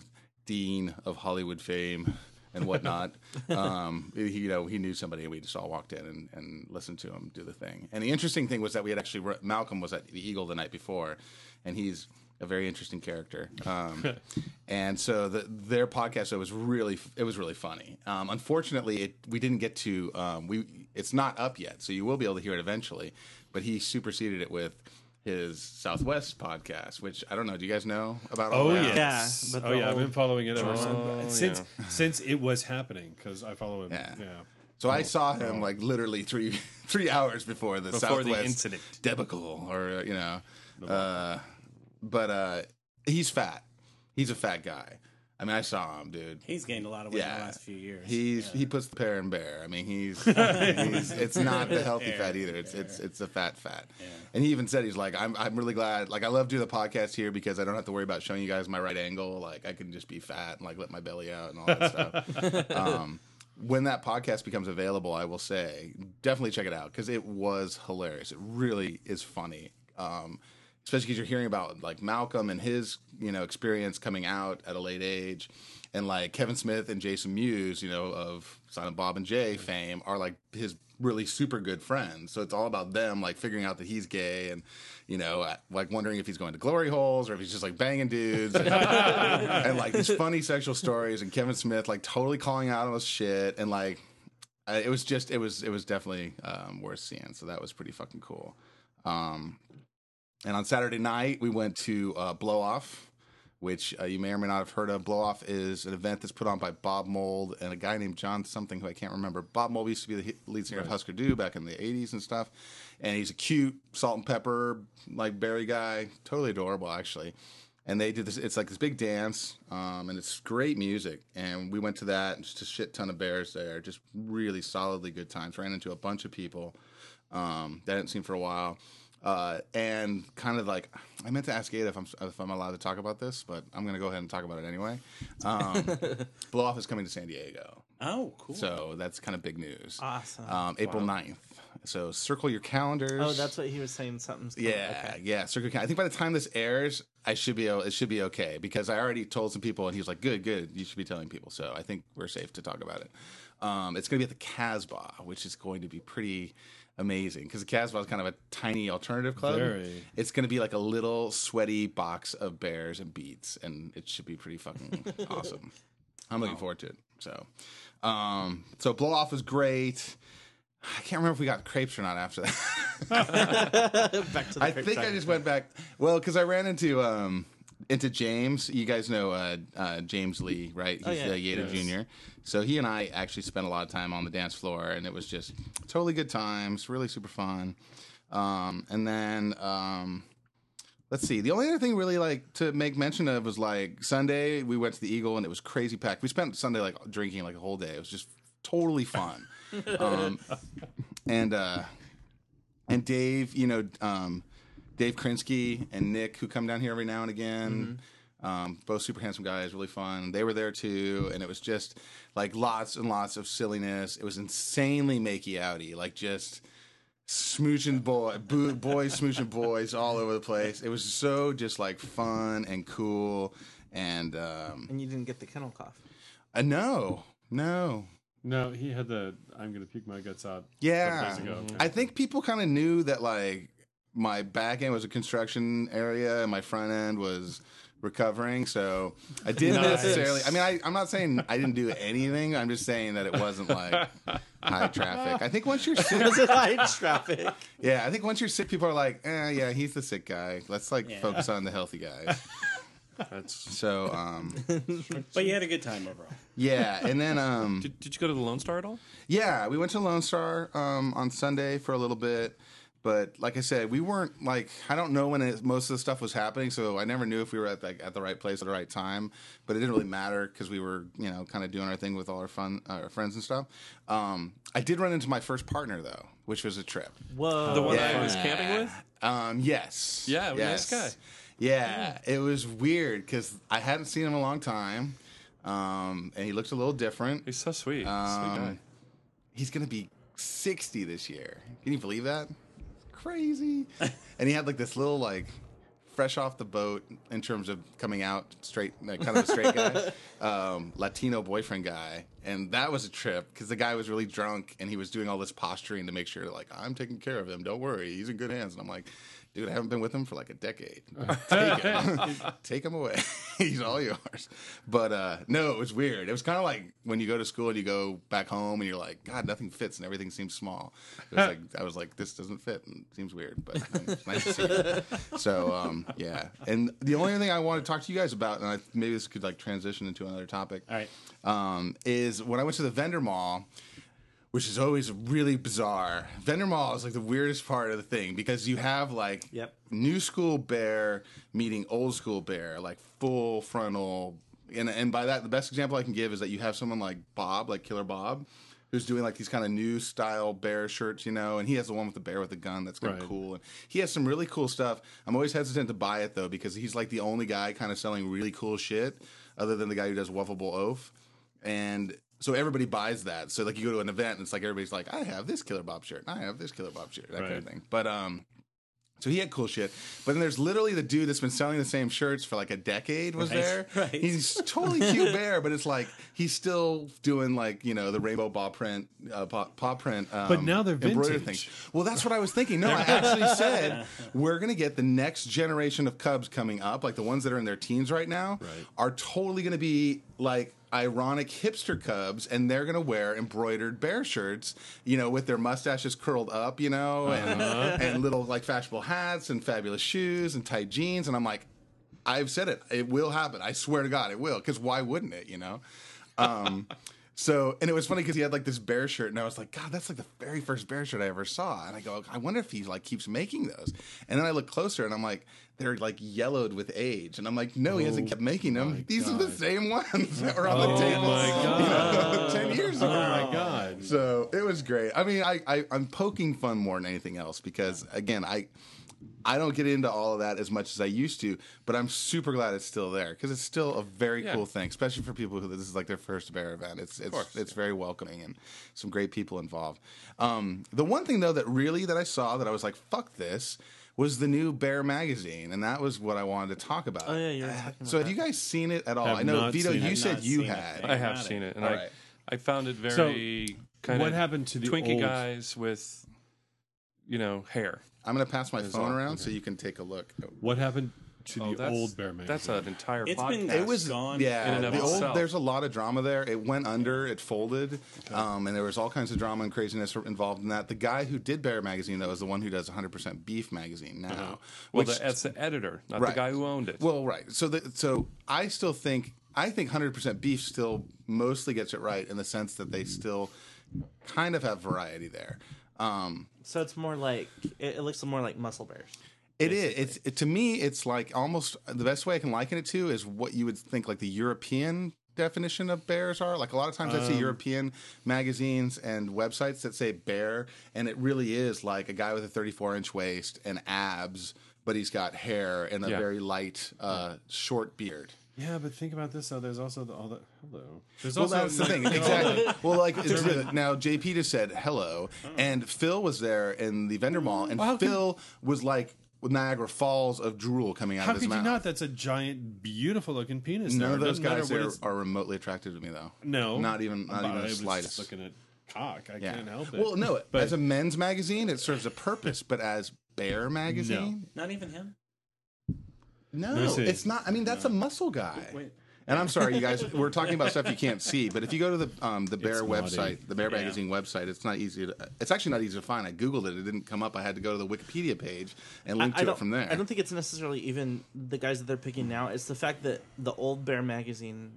Speaker 4: Dean of Hollywood fame and whatnot, um, he, you know, he knew somebody, and we just all walked in and, and listened to him do the thing. And the interesting thing was that we had actually re- Malcolm was at the Eagle the night before, and he's a very interesting character. Um, and so the, their podcast it was really it was really funny. Um, unfortunately, it, we didn't get to um, we it's not up yet, so you will be able to hear it eventually. But he superseded it with his Southwest podcast, which I don't know. Do you guys know about? All
Speaker 5: Oh
Speaker 4: that?
Speaker 5: yes.
Speaker 3: Yeah, but
Speaker 5: oh yeah, I've been following it ever
Speaker 2: Oh,
Speaker 5: since
Speaker 2: yeah.
Speaker 5: since it was happening because I follow him.
Speaker 4: Yeah.
Speaker 5: Yeah.
Speaker 4: So I saw him like literally three three hours before the
Speaker 2: Before the
Speaker 4: Southwest
Speaker 2: incident.
Speaker 4: debacle, or you know, uh, but uh, he's fat. He's a fat guy. I mean, I saw him, dude.
Speaker 6: He's gained a lot of weight in the last few years.
Speaker 4: He's he puts the pear in bear. I mean, he's, he's it's not the healthy fat either. It's it's it's a fat fat. And he even said he's like, I'm I'm really glad. Like I love doing the podcast here because I don't have to worry about showing you guys my right angle. Like I can just be fat and like let my belly out and all that stuff. Um, when that podcast becomes available, I will say definitely check it out because it was hilarious. It really is funny. Um, especially because you're hearing about like Malcolm and his you know experience coming out at a late age, and like Kevin Smith and Jason Mewes, you know of Silent Bob and Jay fame, are like his really super good friends. So it's all about them like figuring out that he's gay and you know like wondering if he's going to glory holes or if he's just like banging dudes and, and like these funny sexual stories and Kevin Smith like totally calling out on his shit and like uh, it was just it was it was definitely um, worth seeing. So that was pretty fucking cool. Um, and on Saturday night we went to uh, Blow Off, which uh, you may or may not have heard of. Blow Off is an event that's put on by Bob Mould and a guy named John something who I can't remember. Bob Mould used to be the lead singer of Husker Du back in the '80s and stuff, and he's a cute salt and pepper like berry guy, totally adorable actually and they did this. It's like this big dance, um, and it's great music. And we went to that, and just a shit ton of bears there. Just really solidly good times. Ran into a bunch of people um, that I hadn't seen for a while, uh, and kind of like I meant to ask Ada if I'm if I'm allowed to talk about this, but I'm going to go ahead and talk about it anyway. Um, Blow Off is coming to San Diego,
Speaker 6: Oh, cool.
Speaker 4: so that's kind of big news.
Speaker 3: Awesome.
Speaker 4: Um, April 9th. So circle your calendars.
Speaker 3: oh, that's what he was saying. Something's coming.
Speaker 4: Yeah,
Speaker 3: Okay.
Speaker 4: yeah. Circle I think by the time this airs, I should be. It should be okay because I already told some people, and he was like, "Good, good. You should be telling people." So I think we're safe to talk about it. Um, it's going to be at the Casbah, which is going to be pretty amazing because the Casbah is kind of a tiny alternative club.
Speaker 5: Very.
Speaker 4: It's going to be like a little sweaty box of bears and beats, and it should be pretty fucking awesome. I'm looking forward to it. So, um, so blow off was great. I can't remember if we got crepes or not after that.
Speaker 3: Back to the
Speaker 4: I think I just went back. Well, because I ran into um into James. You guys know uh, uh, James Lee, right? He's
Speaker 3: Oh, yeah.
Speaker 4: the Yada
Speaker 5: Yes.
Speaker 4: Jr. So he and I actually spent a lot of time on the dance floor, and it was just totally good times, really super fun. Um, and then um, let's see. The only other thing really like to make mention of was like Sunday we went to the Eagle, and it was crazy packed. We spent Sunday like drinking like a whole day. It was just totally fun. um, and uh, and Dave, you know, um, Dave Krinsky and Nick, who come down here every now and again, um, both super handsome guys, really fun. They were there too, and it was just like lots and lots of silliness. It was insanely makey outy, like just smooching boy, boo, boys smooching boys all over the place. It was so just like fun and cool, and um,
Speaker 3: And you didn't get the kennel cough.
Speaker 4: uh, no, no,
Speaker 5: No, he had the "I'm gonna puke my guts out."
Speaker 4: Yeah.
Speaker 5: a couple days ago.
Speaker 4: I think people kind of knew that like my back end was a construction area and my front end was recovering. So I didn't
Speaker 5: Nice.
Speaker 4: necessarily. I mean, I, I'm not saying I didn't do anything. I'm just saying that it wasn't like high traffic. I think once you're sick,
Speaker 3: Was it high traffic?
Speaker 4: yeah, I think once you're sick, people are like, eh, yeah, he's the sick guy. Let's like
Speaker 6: Yeah.
Speaker 4: focus on the healthy guys.
Speaker 2: That's.
Speaker 4: So um,
Speaker 6: but you had a good time overall.
Speaker 4: yeah, and then um,
Speaker 2: Did, did you go to the Lone Star at all?
Speaker 4: Yeah, we went to Lone Star um, on Sunday for a little bit, but like I said, we weren't like I don't know when it, most of the stuff was happening, so I never knew if we were at like at the right place at the right time. But it didn't really matter because we were you know kind of doing our thing with all our fun our friends and stuff. Um, I did run into my first partner though, which was a trip.
Speaker 3: Whoa.
Speaker 2: The one
Speaker 4: Yeah.
Speaker 2: I was camping with?
Speaker 4: Um, yes.
Speaker 2: Yeah, nice guy.
Speaker 4: Yeah, it was weird because I hadn't seen him in a long time, um, and he looked a little different.
Speaker 2: He's so sweet. sweet
Speaker 4: Um,
Speaker 2: guy.
Speaker 4: he's gonna be 60 this year. Can you believe that? Crazy. and he had like this little like fresh off the boat in terms of coming out straight, like, kind of a straight guy, um, Latino boyfriend guy, and that was a trip because the guy was really drunk and he was doing all this posturing to make sure like I'm taking care of him. Don't worry, he's in good hands. And I'm like. Dude, I haven't been with him for like a decade. Take him, take him away. He's all yours. But uh, no, it was weird. It was kind of like when you go to school and you go back home and you're like, God, nothing fits and everything seems small. It was like I was like, this doesn't fit and it seems weird, but it's nice to see you. So um, yeah. And the only thing I want to talk to you guys about, and I, maybe this could like transition into another topic,
Speaker 6: All right.
Speaker 4: um, is when I went to the vendor mall which is always really bizarre. Vendor mall is like the weirdest part of the thing because you have like
Speaker 3: Yep.
Speaker 4: new school bear meeting old school bear, like full frontal. And, and by that, the best example I can give is that you have someone like Bob, like Killer Bob, who's doing like these kind of new style bear shirts, you know, and he has the one with the bear with the gun that's kind of
Speaker 5: Right.
Speaker 4: cool. And he has some really cool stuff. I'm always hesitant to buy it though because he's like the only guy kind of selling really cool shit other than the guy who does Waffable Oaf. And so everybody buys that. So like you go to an event and it's like everybody's like, I have this Killer Bob shirt, and I have this Killer Bob shirt, that kind of thing. But um, so he had cool shit. But then there's literally the dude that's been selling the same shirts for like a decade was
Speaker 6: Right,
Speaker 4: there.
Speaker 6: right.
Speaker 4: He's totally cute bear, but it's like he's still doing like you know the rainbow paw print, uh, paw, paw print. Um,
Speaker 5: But now they're
Speaker 4: embroidered
Speaker 5: vintage.
Speaker 4: things. Well, that's what I was thinking. No, I actually said we're gonna get the next generation of Cubs coming up, like the ones that are in their teens right now,
Speaker 5: Right.
Speaker 4: are totally gonna be like ironic hipster cubs and they're going to wear embroidered bear shirts, you know, with their mustaches curled up, you know, and, and little like fashionable hats and fabulous shoes and tight jeans. And I'm like, I've said it. It will happen. I swear to God, it will. Because why wouldn't it? You know. Um, so, and it was funny because he had like this bear shirt, and I was like, God, that's like the very first bear shirt I ever saw. And I go, I wonder if he like keeps making those. And then I look closer, and I'm like, they're like yellowed with age. And I'm like, no, he hasn't oh kept making them. These are the same ones that were on the
Speaker 5: Oh
Speaker 4: table,
Speaker 5: my
Speaker 4: you know, ten years ago.
Speaker 5: Oh my god.
Speaker 4: So it was great. I mean, I, I I'm poking fun more than anything else because again, I I don't get into all of that as much as I used to, but I'm super glad it's still there because it's still a very
Speaker 2: Yeah.
Speaker 4: cool thing, especially for people who this is like their first bear event. It's it's
Speaker 2: course.
Speaker 4: it's very welcoming and some great people involved. Um, the one thing though that really that I saw that I was like, fuck this. Was the new Bear magazine, and that was what I wanted to talk about.
Speaker 3: Oh, yeah, you were talking about
Speaker 4: So, have
Speaker 3: that.
Speaker 4: you guys seen it at all?
Speaker 5: Have
Speaker 4: I know Vito,
Speaker 5: seen
Speaker 4: you said you
Speaker 6: seen it.
Speaker 4: had.
Speaker 2: I have seen it, and
Speaker 4: All
Speaker 2: I
Speaker 4: right.
Speaker 2: I found it very kind
Speaker 5: what
Speaker 2: of
Speaker 5: happened to the
Speaker 2: twinky
Speaker 5: old-
Speaker 2: guys with you know hair.
Speaker 4: I'm going to pass my
Speaker 2: Is
Speaker 4: phone
Speaker 2: all-
Speaker 4: around so you can take a look.
Speaker 5: What happened to
Speaker 2: Oh,
Speaker 5: the
Speaker 2: that's-
Speaker 5: old bear magazine?
Speaker 2: That's an entire
Speaker 6: It's
Speaker 2: podcast.
Speaker 6: been-
Speaker 4: It was
Speaker 6: gone
Speaker 4: yeah.
Speaker 2: in and of
Speaker 4: the old,
Speaker 2: itself.
Speaker 4: there's a lot of drama there. It went under, it folded, um, and there was all kinds of drama and craziness involved in that. The guy who did Bear Magazine though is the one who does 100% Beef Magazine now.
Speaker 2: Uh-huh. well,
Speaker 4: which-
Speaker 2: the, that's the editor, not
Speaker 4: Right.
Speaker 2: the guy who owned it.
Speaker 4: well, right. So the, so I still think I think 100% Beef still mostly gets it right in the sense that they still kind of have variety there. Um,
Speaker 3: So it's more like it, it looks more like muscle bears.
Speaker 4: It is. It's it, to me. It's like almost the best way I can liken it to is what you would think like the European definition of bears are. Like a lot of times I
Speaker 2: Um,
Speaker 4: see European magazines and websites that say bear, and it really is like a guy with a 34 inch waist and abs, but he's got hair and a
Speaker 2: Yeah.
Speaker 4: very light, uh, short beard.
Speaker 5: Yeah, but think about this though. There's also the, all the hello. There's
Speaker 4: Well,
Speaker 5: also
Speaker 4: that's the thing. Exactly. Well, like it's really, now, JP just said hello, oh. and Phil was there in the vendor mall, and
Speaker 5: Well, how can-
Speaker 4: Phil was like Niagara Falls of drool coming out
Speaker 5: How
Speaker 4: of his mouth.
Speaker 5: How could you
Speaker 4: mouth.
Speaker 5: not? That's a giant, beautiful looking penis.
Speaker 4: None
Speaker 5: there.
Speaker 4: of those guys
Speaker 5: what
Speaker 4: there are remotely attractive to me, though.
Speaker 5: No,
Speaker 4: not even not even the slightest.
Speaker 5: Looking at cock, I
Speaker 4: yeah.
Speaker 5: can't help it.
Speaker 4: Well, no,
Speaker 5: But-
Speaker 4: as a men's magazine, it serves a purpose, but as Bear magazine,
Speaker 6: Not even him.
Speaker 4: No,
Speaker 5: see.
Speaker 4: it's not. I mean, that's a muscle guy.
Speaker 6: Wait.
Speaker 4: And I'm sorry, you guys. We're talking about stuff you can't see, but if you go to the um, the Bear
Speaker 5: It's naughty.
Speaker 4: website, the Bear magazine website, it's not easy to. It's actually not easy to find. I googled it; it didn't come up. I had to go to the Wikipedia page and link to
Speaker 3: don't,
Speaker 4: it from there.
Speaker 3: I don't think it's necessarily even the guys that they're picking now. It's the fact that the old Bear magazine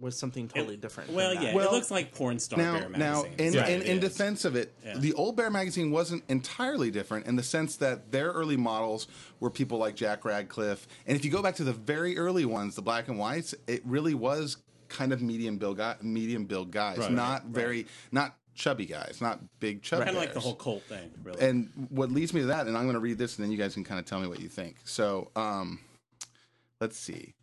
Speaker 3: was something totally different.
Speaker 6: Well, yeah,
Speaker 4: Well,
Speaker 6: it looks like porn star
Speaker 4: now,
Speaker 6: bear
Speaker 4: now,
Speaker 6: magazine.
Speaker 4: in,
Speaker 6: Yeah,
Speaker 4: in, in defense of it,
Speaker 6: Yeah.
Speaker 4: the old Bear magazine wasn't entirely different in the sense that their early models were people like Jack Radcliffe, and if you go back to the very early ones, the black and whites, it really was kind of medium build guy, medium build guys,
Speaker 5: Right.
Speaker 4: not very, not chubby guys, not big chubby.
Speaker 6: kind of like the whole cult thing, really.
Speaker 4: And what leads me to that, and I'm going to read this, and then you guys can kind of tell me what you think. So, um, let's see.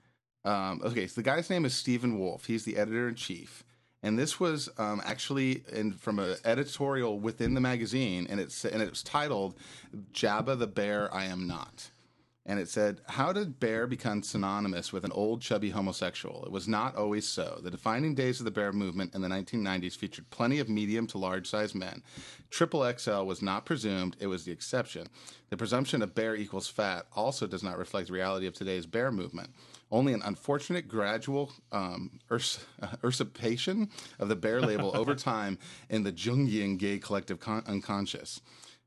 Speaker 4: Um, okay, so the guy's name is Stephen Wolf. He's the editor in chief, and this was um, actually in, from an editorial within the magazine, and it's and it was titled "Jabba the Bear I Am Not." And it said, How did bear become synonymous with an old, chubby homosexual? It was not always so. The defining days of the bear movement in the 1990s featured plenty of medium to large sized men. Triple XL was not presumed, it was the exception. The presumption of bear equals fat also does not reflect the reality of today's bear movement. Only an unfortunate gradual um, urs- usurpation of the bear label over time in the Jungian gay collective con- unconscious.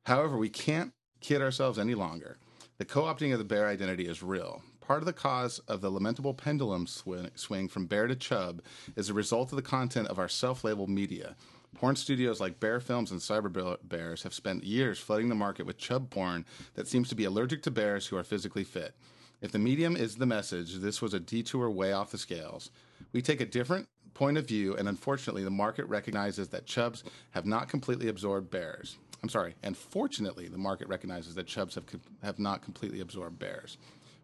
Speaker 4: However, we can't kid ourselves any longer. The co opting of the bear identity is real. Part of the cause of the lamentable pendulum swing, swing from bear to chub is a result of the content of our self labeled media. Porn studios like Bear Films and Cyber Bears have spent years flooding the market with chub porn that seems to be allergic to bears who are physically fit. If the medium is the message, this was a detour way off the scales. We take a different point of view, and unfortunately, the market recognizes that chubs have not completely absorbed bears. I'm sorry, and fortunately, the market recognizes that chubs have, have not completely absorbed bears.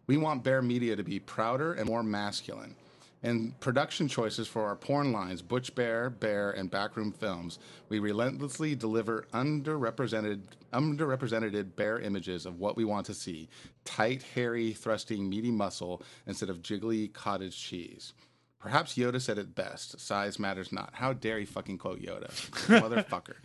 Speaker 4: We want bear media to be prouder and more masculine. In production choices for our porn lines, Butch Bear, Bear, and Backroom Films, we relentlessly deliver underrepresented, underrepresented bear images of what we want to see tight, hairy, thrusting, meaty muscle instead of jiggly cottage cheese. Perhaps Yoda said it best size matters not. How dare he fucking quote Yoda? Motherfucker.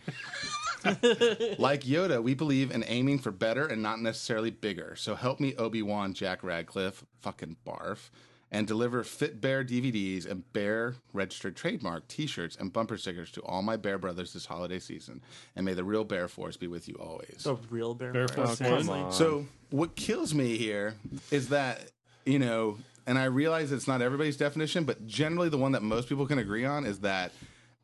Speaker 4: like Yoda, we believe in aiming for better and not necessarily bigger. So help me, Obi Wan, Jack Radcliffe, fucking barf. And deliver Fit Bear DVDs and Bear registered trademark T-shirts and bumper stickers to all my Bear brothers this holiday season. And may the real Bear Force be with you always.
Speaker 3: The real bear.
Speaker 5: Bear
Speaker 3: Force,
Speaker 5: Force
Speaker 3: seriously?
Speaker 4: So what kills me here is that you know, and I realize it's not everybody's definition, but generally the one that most people can agree on is that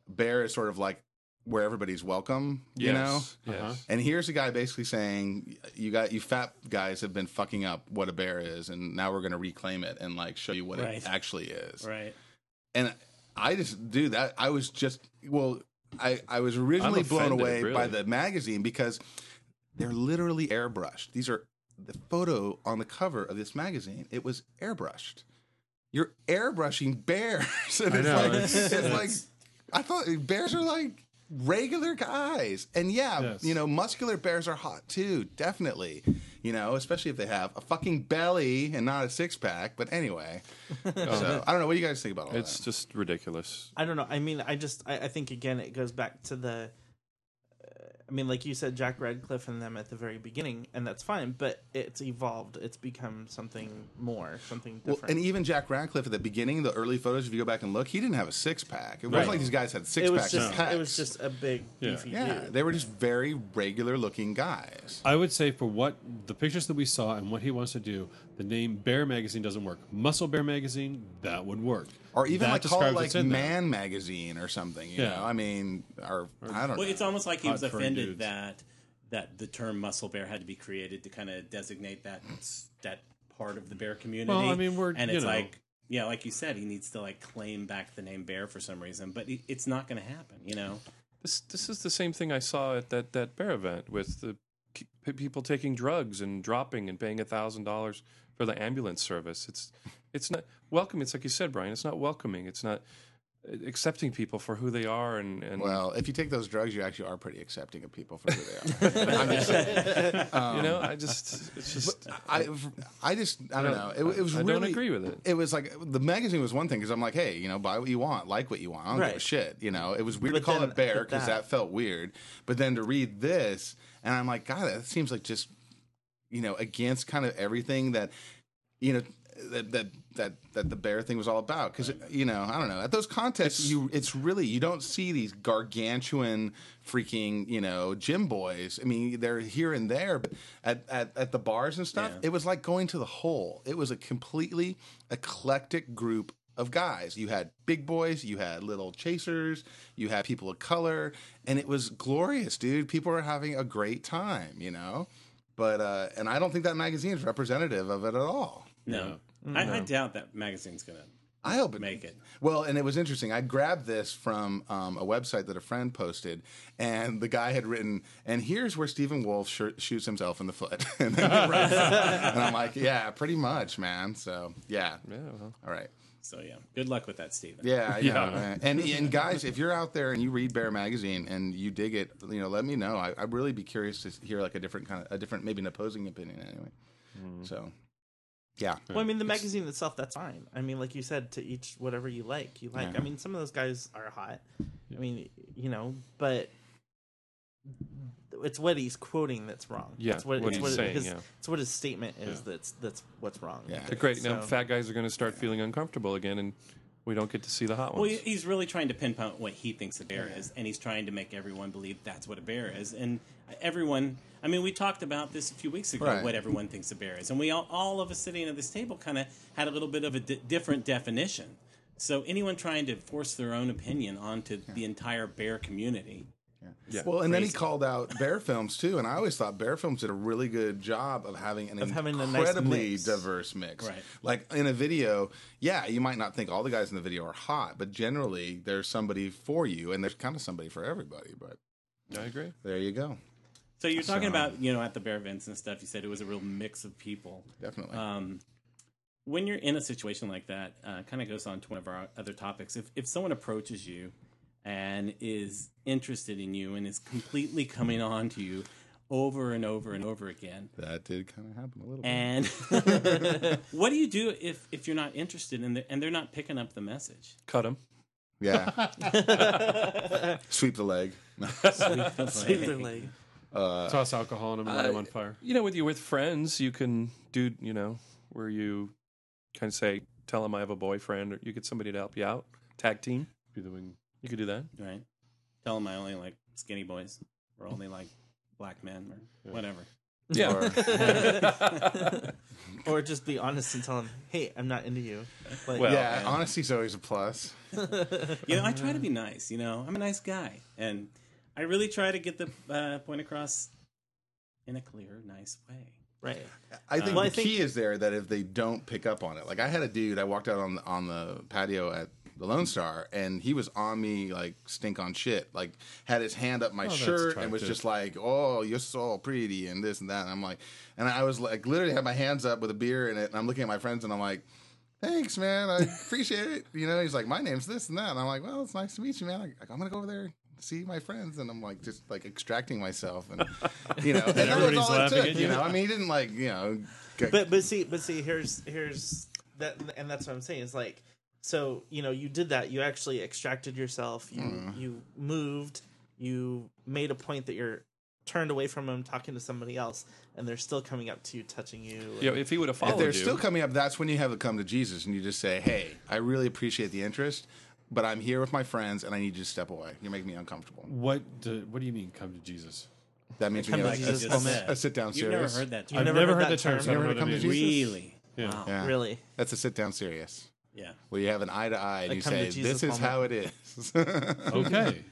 Speaker 4: bear is sort of like where everybody's welcome. You know.
Speaker 2: Yes. Yes.
Speaker 5: Uh-huh.
Speaker 4: And here's a guy basically saying, "You got you fat guys have been fucking up what a bear is, and now we're going to reclaim it and like show you what
Speaker 6: Right.
Speaker 4: it actually is."
Speaker 6: Right.
Speaker 4: And I just do that. I was just well, I I was originally
Speaker 2: I'm
Speaker 4: blown
Speaker 2: offended,
Speaker 4: away by the magazine because they're literally airbrushed. These are the photo on the cover of this magazine. It was airbrushed. You're airbrushing bears, and
Speaker 5: I
Speaker 4: it's
Speaker 5: know,
Speaker 4: like
Speaker 5: it's-
Speaker 4: it's, like I thought bears are like regular guys, and yeah,
Speaker 5: Yes.
Speaker 4: you know, muscular bears are hot too, definitely. You know, especially if they have a fucking belly and not a six pack. But anyway, so I don't know. What do you guys think about all
Speaker 2: It's
Speaker 4: that?
Speaker 2: It's just ridiculous.
Speaker 3: I don't know. I mean, I just I, I think again it goes back to the. I mean, like you said, Jack Radcliffe and them at the very beginning, and that's fine. But it's evolved. It's become something more, something
Speaker 4: Well,
Speaker 3: different.
Speaker 4: and even Jack Radcliffe at the beginning, the early photos, if you go back and look, he didn't have a six pack. It wasn't
Speaker 5: Right.
Speaker 4: like these guys had six
Speaker 3: it was
Speaker 4: packs.
Speaker 3: just
Speaker 4: packs.
Speaker 3: it was just a big
Speaker 5: Yeah.
Speaker 3: beefy
Speaker 4: yeah,
Speaker 3: dude.
Speaker 4: they were just very regular looking guys.
Speaker 5: I would say for what the pictures that we saw and what he wants to do, the name Bear Magazine doesn't work. Muscle Bear Magazine, that would work.
Speaker 4: Or even
Speaker 5: That
Speaker 4: like call it like
Speaker 5: what's in there.
Speaker 4: Man Magazine or something. You
Speaker 5: Yeah.
Speaker 4: know, I mean, or, I don't
Speaker 6: Well,
Speaker 4: know.
Speaker 6: it's almost like he was
Speaker 5: Hot
Speaker 6: offended that that the term muscle bear had to be created to kind of designate that that part of the bear community.
Speaker 5: Well, I mean, we're-
Speaker 6: and
Speaker 5: you
Speaker 6: it's
Speaker 5: know.
Speaker 6: like yeah, like you said, he needs to like claim back the name bear for some reason, but it, it's not going to happen. You know,
Speaker 2: This this is the same thing I saw at that that bear event with the people taking drugs and dropping and paying a thousand dollars for the ambulance service. It's it's not welcome. It's like you said, Brian. It's not welcoming. It's not uh, accepting people for who they are and and
Speaker 4: well, if you take those drugs, you actually are pretty accepting of people for who they are. I'm just saying.
Speaker 2: you know I just it's just
Speaker 4: I, I just, I don't know. It, it was
Speaker 2: I don't agree with it.
Speaker 4: It was like the magazine was one thing because I'm like, hey, you know, buy what you want, like what you want. I don't give a shit. You know, it was weird
Speaker 3: But
Speaker 4: to call
Speaker 3: then-
Speaker 4: it bear because
Speaker 3: that-
Speaker 4: that felt weird. But then to read this, and I'm like, God, that seems like just, you know, against kind of everything that, you know. That, that that that the bear thing was all about. Because you know I don't know at those contests you it's really you don't see these gargantuan freaking you know gym boys. I mean they're here and there but at at, at the bars and stuff
Speaker 6: Yeah.
Speaker 4: it was like going to the hole. It was a completely eclectic group of guys. You had big boys you had little chasers you had people of color and it was glorious dude. People were having a great time you know but uh and I don't think that magazine is representative of it at all
Speaker 6: no, I, I doubt that magazine's going to
Speaker 4: I hope it
Speaker 6: make it.
Speaker 4: Well, and it was interesting. I grabbed this from um, a website that a friend posted, and the guy had written, "And here's where Stephen Wolf sh- shoots himself in the foot." and, then writes- and I'm like, "Yeah, pretty much, man." So, yeah,
Speaker 2: yeah well,
Speaker 4: all right,
Speaker 6: So yeah, good luck with that, Steven.
Speaker 4: yeah, yeah.
Speaker 2: Yeah.
Speaker 4: And and guys, if you're out there and you read Bear magazine and you dig it, you know, let me know. I, I'd really be curious to hear like a different kind of a different, maybe an opposing opinion, anyway. Mm-hmm. So, yeah,
Speaker 3: Well, I mean, the magazine itself, that's fine. I mean, like you said, to each whatever you like, you like.
Speaker 4: Yeah.
Speaker 3: I mean, some of those guys are hot. I mean, you know, but it's what he's quoting that's wrong.
Speaker 2: Yeah,
Speaker 3: it's what,
Speaker 2: what
Speaker 3: it's
Speaker 2: he's
Speaker 3: what
Speaker 2: saying,
Speaker 3: his,
Speaker 2: yeah.
Speaker 3: It's what his statement is.
Speaker 5: Yeah.
Speaker 3: That's that's what's wrong.
Speaker 4: Yeah.
Speaker 2: They're great. Now fat guys are going to start feeling uncomfortable again, and we don't get to see the hot
Speaker 6: Well,
Speaker 2: ones.
Speaker 6: he- he's really trying to pinpoint what he thinks a bear is, and he's trying to make everyone believe that's what a bear is. And everyone, I mean, we talked about this a few weeks ago,
Speaker 4: Right.
Speaker 6: what everyone thinks a bear is, and we all, all of us sitting at this table kind of had a little bit of a di- different definition. So anyone trying to force their own opinion onto the entire bear community,
Speaker 2: yeah.
Speaker 4: Well, and then he called out Bear Films too, and I always thought Bear Films did a really good job of having an
Speaker 3: Of having a nice
Speaker 4: incredibly
Speaker 3: mix.
Speaker 4: diverse mix.
Speaker 6: Right.
Speaker 4: Like in a video, yeah, you might not think all the guys in the video are hot, but generally there's somebody for you, and there's kind of somebody for everybody. But
Speaker 2: I agree.
Speaker 4: there you go.
Speaker 6: So you're talking
Speaker 4: So-
Speaker 6: about, you know, at the bear events and stuff, you said it was a real mix of people.
Speaker 4: Definitely.
Speaker 6: Um, when you're in a situation like that, uh, kind of goes on to one of our other topics. If, if someone approaches you and is interested in you and is completely coming on to you over and over and over again,
Speaker 4: that did kind of happen a little bit.
Speaker 6: and what do you do if, if you're not interested in the, and they're not picking up the message?
Speaker 2: Cut them.
Speaker 4: Yeah. Sweep the leg.
Speaker 3: Sweep their leg.
Speaker 5: Uh, Toss alcohol on them and light them on fire.
Speaker 2: You know, with you with friends, you can do you know where you kind of say, tell them I have a boyfriend, or you get somebody to help you out. Tag team.
Speaker 5: Be the wing.
Speaker 2: You could do that.
Speaker 6: Right. Tell them I only like skinny boys or only like black men or whatever.
Speaker 2: Yeah.
Speaker 3: or just be honest and tell them, "Hey, I'm not into you." Like,
Speaker 2: Well,
Speaker 4: yeah,
Speaker 6: man.
Speaker 4: honesty's always a plus.
Speaker 6: You know, I try to be nice. You know, I'm a nice guy, and I really try to get the uh, point across in a clear, nice way.
Speaker 3: right.
Speaker 4: I think
Speaker 3: Well,
Speaker 4: the
Speaker 3: I think-
Speaker 4: key is there that if they don't pick up on it, like I had a dude, I walked out on the, on the patio at the Lone Star, and he was on me like stink on shit, like had his hand up my oh,
Speaker 5: that's
Speaker 4: shirt and was just like, "Oh, you're so pretty," and this and that. And I'm like, and I was like, literally had my hands up with a beer in it, and I'm looking at my friends, and I'm like. Thanks, man. I appreciate it. You know, he's like, my name's this and that. And I'm like, well, it's nice to meet you, man. I, I'm gonna go over there see my friends, and I'm like, just like extracting myself, and you know, and that was
Speaker 5: everybody's
Speaker 4: all it
Speaker 5: laughing
Speaker 4: took.
Speaker 5: at
Speaker 4: You
Speaker 5: you.
Speaker 4: know, I mean, he didn't like, you know, get-
Speaker 3: But but see but see here's here's that and that's what I'm saying is like so you know you did that you actually extracted yourself you
Speaker 4: Mm.
Speaker 3: you moved you made a point that you're turned away from them talking to somebody else and they're still coming up to you touching you and-
Speaker 2: Yeah, if he would have followed If
Speaker 4: they're
Speaker 2: you,
Speaker 4: still coming up, that's when you have to come to Jesus and you just say, "Hey, I really appreciate the interest, but I'm here with my friends and I need you to step away. You're making me uncomfortable."
Speaker 5: What do, What do you mean? Come to Jesus.
Speaker 4: That means
Speaker 3: Come
Speaker 4: need
Speaker 3: to
Speaker 4: like
Speaker 3: Jesus
Speaker 4: a, a sit down
Speaker 6: You've never heard that term.
Speaker 5: I've
Speaker 3: never
Speaker 5: never
Speaker 3: heard
Speaker 5: heard,
Speaker 3: that
Speaker 5: the term.
Speaker 3: term?
Speaker 5: so I don't
Speaker 4: Never heard it
Speaker 5: it
Speaker 4: come to. Jesus?
Speaker 6: Really?
Speaker 5: Yeah.
Speaker 6: Wow.
Speaker 4: Yeah.
Speaker 3: really
Speaker 4: That's a sit down serious.
Speaker 6: Yeah.
Speaker 4: Where you have an eye to eye and
Speaker 3: Like
Speaker 4: you
Speaker 3: come to
Speaker 4: say,
Speaker 3: Jesus
Speaker 4: "This is
Speaker 3: moment.
Speaker 4: how it is."
Speaker 5: Okay.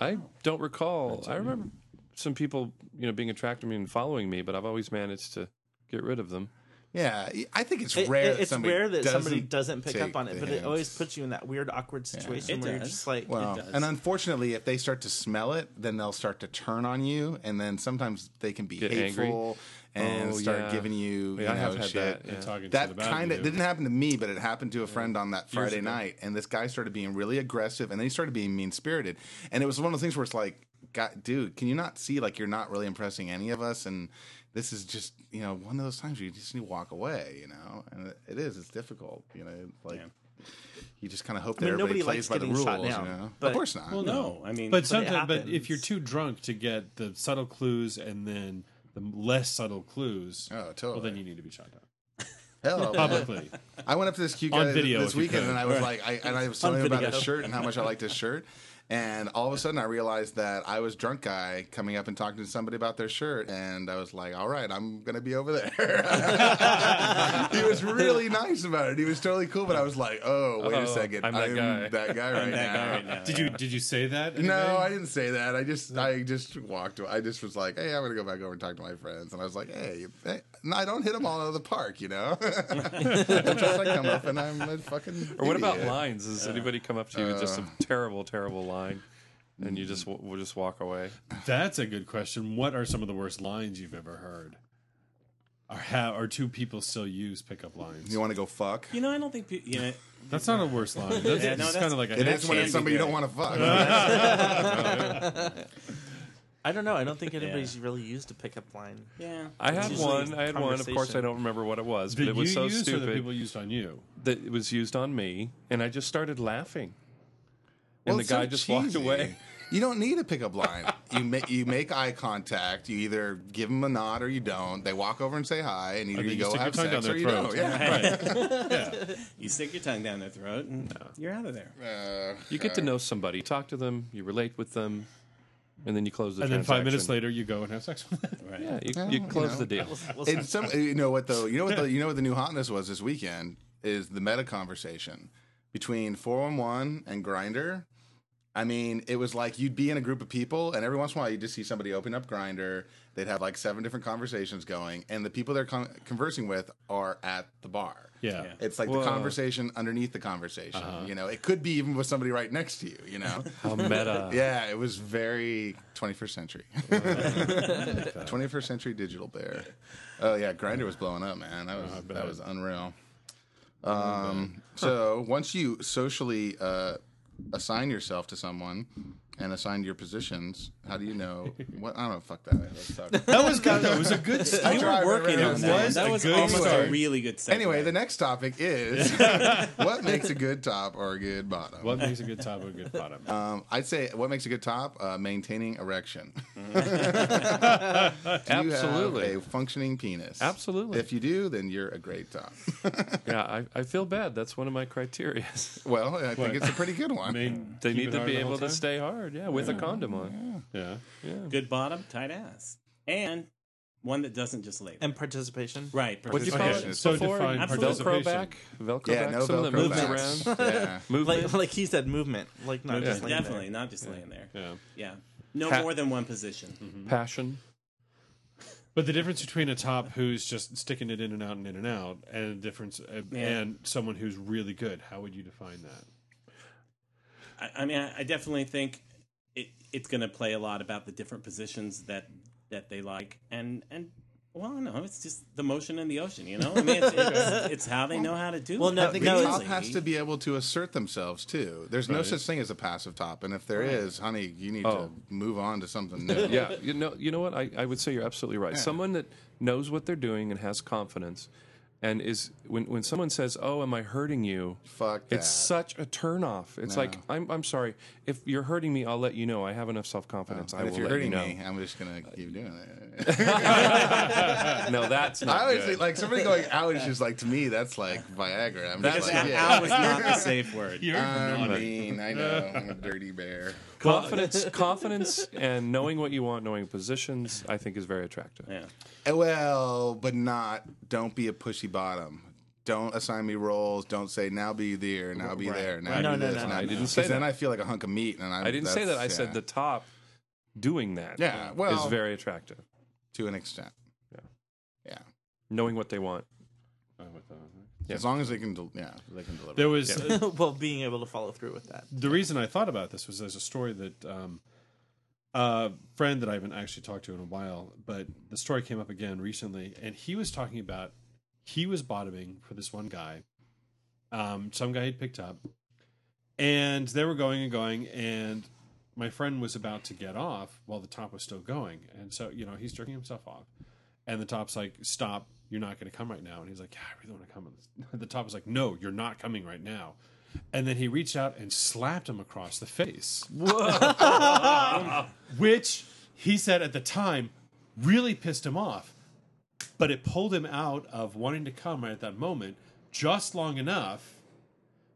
Speaker 2: I don't recall. I remember some people, you know, being attracted to me and following me, but I've always managed to get rid of them.
Speaker 4: yeah, I think it's
Speaker 3: It-
Speaker 4: rare.
Speaker 3: it-
Speaker 4: that
Speaker 3: it's
Speaker 4: somebody
Speaker 3: rare that somebody
Speaker 4: doesn't
Speaker 3: doesn't pick
Speaker 4: take
Speaker 3: up on it
Speaker 4: the
Speaker 3: but it
Speaker 4: hint.
Speaker 3: always puts you in that weird awkward situation
Speaker 6: It
Speaker 3: where you're
Speaker 6: does.
Speaker 3: just like
Speaker 4: Well,
Speaker 6: does.
Speaker 4: and unfortunately, if they start to smell it, then they'll start to turn on you, and then sometimes they can be
Speaker 2: Get
Speaker 4: hateful and
Speaker 2: Oh,
Speaker 4: start
Speaker 2: yeah.
Speaker 4: giving you,
Speaker 2: Yeah,
Speaker 4: you
Speaker 2: I
Speaker 4: know,
Speaker 2: have had
Speaker 4: shit.
Speaker 2: that, yeah.
Speaker 4: That kind of didn't happen to me, but it happened to a friend on that Friday night, and this guy started being really aggressive, and then he started being mean spirited, and it was one of those things where it's like, God, dude, can you not see like you're not really impressing any of us, and this is just you know one of those times where you just need to walk away, you know, and it, it is, it's difficult, you know, like.
Speaker 6: Yeah.
Speaker 4: You just kind of hope
Speaker 3: I
Speaker 4: that
Speaker 3: mean,
Speaker 4: everybody
Speaker 3: nobody
Speaker 4: plays
Speaker 3: likes
Speaker 4: by the
Speaker 3: getting
Speaker 4: rules,
Speaker 3: shot
Speaker 4: you
Speaker 3: down,
Speaker 4: know.
Speaker 3: but-
Speaker 4: of course not.
Speaker 6: Well, no. I mean,
Speaker 5: But
Speaker 3: it
Speaker 5: sometimes, but if you're too drunk to get the subtle clues and then the less subtle clues,
Speaker 4: Oh, totally.
Speaker 5: well, then you need to be shot down
Speaker 4: Hell,
Speaker 5: publicly.
Speaker 4: I went up to this cute
Speaker 5: On
Speaker 4: guy
Speaker 5: video,
Speaker 4: this
Speaker 5: if you
Speaker 4: weekend,
Speaker 5: could.
Speaker 4: and I was like, I, and I was telling him about his shirt and how much I liked his shirt. And all of a sudden, I realized that I was drunk guy coming up and talking to somebody about their shirt, and I was like, "All right, I'm gonna be over there." he was really nice about it. He was totally cool, but I was like, "Oh, wait
Speaker 2: Oh,
Speaker 4: a second,
Speaker 2: I'm that
Speaker 4: I'm
Speaker 2: guy."
Speaker 4: that guy right,
Speaker 6: that
Speaker 4: now.
Speaker 6: guy right now.
Speaker 5: Did you did you say that?
Speaker 4: No. I didn't say that. I just, I just walked. I just was like, "Hey, I'm gonna go back over and talk to my friends." And I was like, "Hey, hey no, I don't hit them all out of the park, you know." Sometimes I come up and I'm a fucking.
Speaker 2: Or what about lines? Does anybody come up to you with just a uh, terrible, terrible line, and you just will just walk away?
Speaker 5: That's a good question. What are some of the worst lines you've ever heard? Or how are two people still use pickup lines?
Speaker 4: You want to go fuck?
Speaker 6: you know, I don't think pe- you know.
Speaker 5: That's not a worst line. That's,
Speaker 6: Yeah, no,
Speaker 5: it's
Speaker 6: that's-
Speaker 5: kind of like a
Speaker 4: It is when it's somebody you don't want to fuck.
Speaker 3: I don't know I don't think anybody's really used a pickup line
Speaker 6: Yeah.
Speaker 2: I had one. I had one. Of course, I don't remember what it was, but
Speaker 5: That
Speaker 2: it was
Speaker 5: you
Speaker 2: so
Speaker 5: used or that
Speaker 2: stupid
Speaker 5: people used on you.
Speaker 2: that it was used on me, and I just started laughing, and
Speaker 4: Well,
Speaker 2: the guy
Speaker 4: so
Speaker 2: just walked away.
Speaker 4: You don't need a pickup line. You make you make eye contact. You either give them a nod or you don't. They walk over and say hi, and either
Speaker 5: then
Speaker 4: you
Speaker 5: you
Speaker 4: go
Speaker 5: stick your
Speaker 4: have
Speaker 5: tongue down
Speaker 4: sex
Speaker 5: their
Speaker 4: or you
Speaker 5: throat.
Speaker 4: don't. Yeah.
Speaker 5: Right.
Speaker 6: You stick your tongue down their throat and you're out of there.
Speaker 4: Uh,
Speaker 2: You get to know somebody, talk to them, you relate with them, and then you close the
Speaker 5: And then five minutes later, you go and have sex with them.
Speaker 6: Right.
Speaker 2: yeah, you,
Speaker 4: Well,
Speaker 2: you
Speaker 4: you
Speaker 2: close
Speaker 4: know.
Speaker 2: the deal.
Speaker 4: it's some, you know what though? You know what the you know what the new hotness was this weekend is the meta conversation between 411 and Grindr. I mean, it was like you'd be in a group of people, and every once in a while, you'd just see somebody open up Grindr. They'd have like seven different conversations going, and the people they're con- conversing with are at the bar.
Speaker 5: Yeah.
Speaker 6: Yeah.
Speaker 4: It's like
Speaker 2: Whoa.
Speaker 4: the conversation underneath the conversion. You know, it could be even with somebody right next to you. You know.
Speaker 2: How meta.
Speaker 4: Yeah, it was very 21st century. 21st century digital bear. Oh yeah, Grindr was blowing up, man. That was
Speaker 5: I bet.
Speaker 4: that was unreal. Um, so once you socially uh, assign yourself to someone, and assigned your positions, how do you know what? I don't know. Fuck that. Let's.
Speaker 5: That was good. though. It was a good.
Speaker 4: I
Speaker 5: start.
Speaker 6: You were working
Speaker 4: it
Speaker 6: on
Speaker 4: was-
Speaker 6: that.
Speaker 5: was
Speaker 6: that
Speaker 5: a
Speaker 6: was
Speaker 5: good
Speaker 6: almost
Speaker 4: start.
Speaker 6: a really good segue.
Speaker 4: Anyway, the next topic is what makes a good top or a good bottom.
Speaker 5: What makes a good top or a good bottom?
Speaker 4: Um, I'd say what makes a good top? Uh, maintaining erection. do you
Speaker 2: Absolutely.
Speaker 4: have a functioning penis?
Speaker 2: Absolutely.
Speaker 4: If you do, then you're a great top.
Speaker 2: Yeah, I, I feel bad. That's one of my criteria.
Speaker 4: well, I think
Speaker 5: What?
Speaker 4: it's a pretty good one.
Speaker 5: I mean,
Speaker 2: they
Speaker 5: keep
Speaker 2: need to be able
Speaker 5: whole
Speaker 2: to stay hard. Yeah, with a condom on.
Speaker 5: Yeah.
Speaker 6: Yeah, Good bottom, tight ass, and one that doesn't just lay. there.
Speaker 3: And participation.
Speaker 6: right.
Speaker 2: What do you call
Speaker 5: Okay,
Speaker 2: it
Speaker 5: so
Speaker 2: before?
Speaker 5: define
Speaker 6: Absolutely.
Speaker 2: Velcro
Speaker 5: participation.
Speaker 2: back? Velcro
Speaker 4: yeah,
Speaker 2: back?
Speaker 4: no
Speaker 2: Something that
Speaker 4: Velcro
Speaker 2: moves
Speaker 4: backs.
Speaker 2: around?
Speaker 4: Yeah.
Speaker 2: Movement?
Speaker 3: Like, like he said, movement. Like not just laying
Speaker 6: Definitely
Speaker 3: there.
Speaker 6: not just laying there.
Speaker 5: Yeah.
Speaker 6: Yeah. No
Speaker 2: Ha-
Speaker 6: more than one position.
Speaker 2: Passion?
Speaker 5: But the difference between a top who's just sticking it in and out and in and out, and a difference uh,
Speaker 6: Yeah.
Speaker 5: and someone who's really good, how would you define that?
Speaker 6: I, I mean, I, I definitely think it, it's going to play a lot about the different positions that that they like, and and well, no, it's just the motion in the ocean. You know, I mean, it's, it's, it's how they know how to do.
Speaker 3: Well,
Speaker 6: it.
Speaker 3: no,
Speaker 4: I think
Speaker 3: no,
Speaker 4: a
Speaker 3: it's-
Speaker 4: top has to be able to assert themselves too. There's no such thing as a passive top, and if there is, honey, you need
Speaker 2: Oh.
Speaker 4: to move on to something new.
Speaker 2: Yeah, you know, you know what? I, I would say you're absolutely right. Someone that knows what they're doing and has confidence, and is when when someone says, "Oh, am I hurting you?"
Speaker 4: Fuck that.
Speaker 2: It's such a turnoff. It's like I'm I'm sorry if you're hurting me. I'll let you know. I have enough self confidence. Oh, I
Speaker 4: and
Speaker 2: will
Speaker 4: if you're
Speaker 2: let
Speaker 4: hurting
Speaker 2: you know.
Speaker 4: me, I'm just gonna keep doing it.
Speaker 2: No, that's not
Speaker 4: I always
Speaker 2: good.
Speaker 4: think, like somebody going out is just like to me that's like Viagra. I'm
Speaker 6: Because
Speaker 4: just like,
Speaker 6: that
Speaker 4: yeah.
Speaker 6: was not the safe word.
Speaker 4: Um, I mean, I know I'm a dirty bear.
Speaker 2: confidence, confidence, and knowing what you want, knowing positions. I think is very attractive.
Speaker 6: Yeah.
Speaker 4: Eh, Well, but not. Don't be a pushy bottom. Don't assign me roles. Don't say now be there, now be
Speaker 6: Right.
Speaker 4: there, now
Speaker 3: Right.
Speaker 4: do
Speaker 3: No, no,
Speaker 4: this.
Speaker 3: no.
Speaker 4: now
Speaker 2: I
Speaker 4: do-
Speaker 2: didn't
Speaker 4: 'cause
Speaker 2: say
Speaker 4: then
Speaker 2: that.
Speaker 4: I feel like a hunk of meat, and I.
Speaker 2: I didn't say that. I
Speaker 4: that's-
Speaker 2: said
Speaker 4: yeah.
Speaker 2: the top doing that.
Speaker 4: Yeah,
Speaker 2: is
Speaker 4: well-
Speaker 2: very attractive.
Speaker 4: to an extent.
Speaker 2: Yeah.
Speaker 4: Yeah.
Speaker 2: Knowing what they want.
Speaker 5: Uh, with the-
Speaker 2: Yeah.
Speaker 4: As long as they can, del- yeah, they can deliver.
Speaker 5: There was
Speaker 3: well, being able to follow through with that.
Speaker 5: the reason I thought about this was there's a story that um, a friend that I haven't actually talked to in a while, but the story came up again recently, and he was talking about he was bottoming for this one guy, um, some guy he'd picked up, and they were going and going, and my friend was about to get off while the top was still going, and so you know he's jerking himself off, and the top's like, "Stop." You're not going to come right now, and he's like, "Yeah, I really want to come." The top was like, "No, you're not coming right now." And then he reached out and slapped him across the face. Which he said at the time really pissed him off. But it pulled him out of wanting to come right at that moment just long enough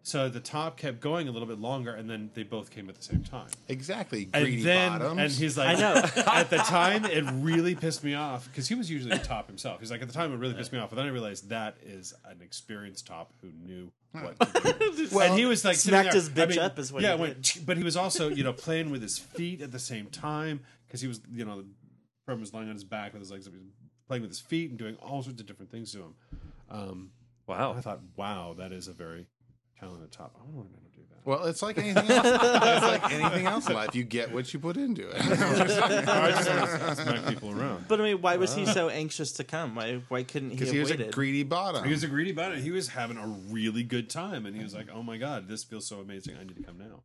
Speaker 5: so the top kept going a little bit longer and then they both came at the same time.
Speaker 4: exactly
Speaker 5: And then
Speaker 4: bottoms.
Speaker 5: and he's like
Speaker 3: I know.
Speaker 5: at the time it really pissed me off because he was usually the top himself. He's like at the time it really pissed me off, but then I realized that is an experienced top who knew what to do. and he was like sitting
Speaker 3: Smacked
Speaker 5: there-
Speaker 3: his
Speaker 5: I
Speaker 3: bitch
Speaker 5: mean,
Speaker 3: up is what
Speaker 5: yeah,
Speaker 3: he
Speaker 5: went, but he was also you know playing with his feet at the same time because he was you know the firm was lying on his back with his legs up, he was playing with his feet and doing all sorts of different things to him. Um,
Speaker 2: Wow.
Speaker 5: I thought, wow, that is a very talented top. I want to learn how to do that.
Speaker 4: well, it's like anything else. it's like anything else in life. You get what you put into it.
Speaker 5: I just want to smack people around.
Speaker 3: But I mean, why was he ah. so anxious to come? Why why couldn't he
Speaker 4: Because
Speaker 3: have
Speaker 4: he was
Speaker 3: waited?
Speaker 4: a greedy bottom.
Speaker 5: He was a greedy about it. He was having a really good time, and he was like, "Oh my god, this feels so amazing! I need to come now."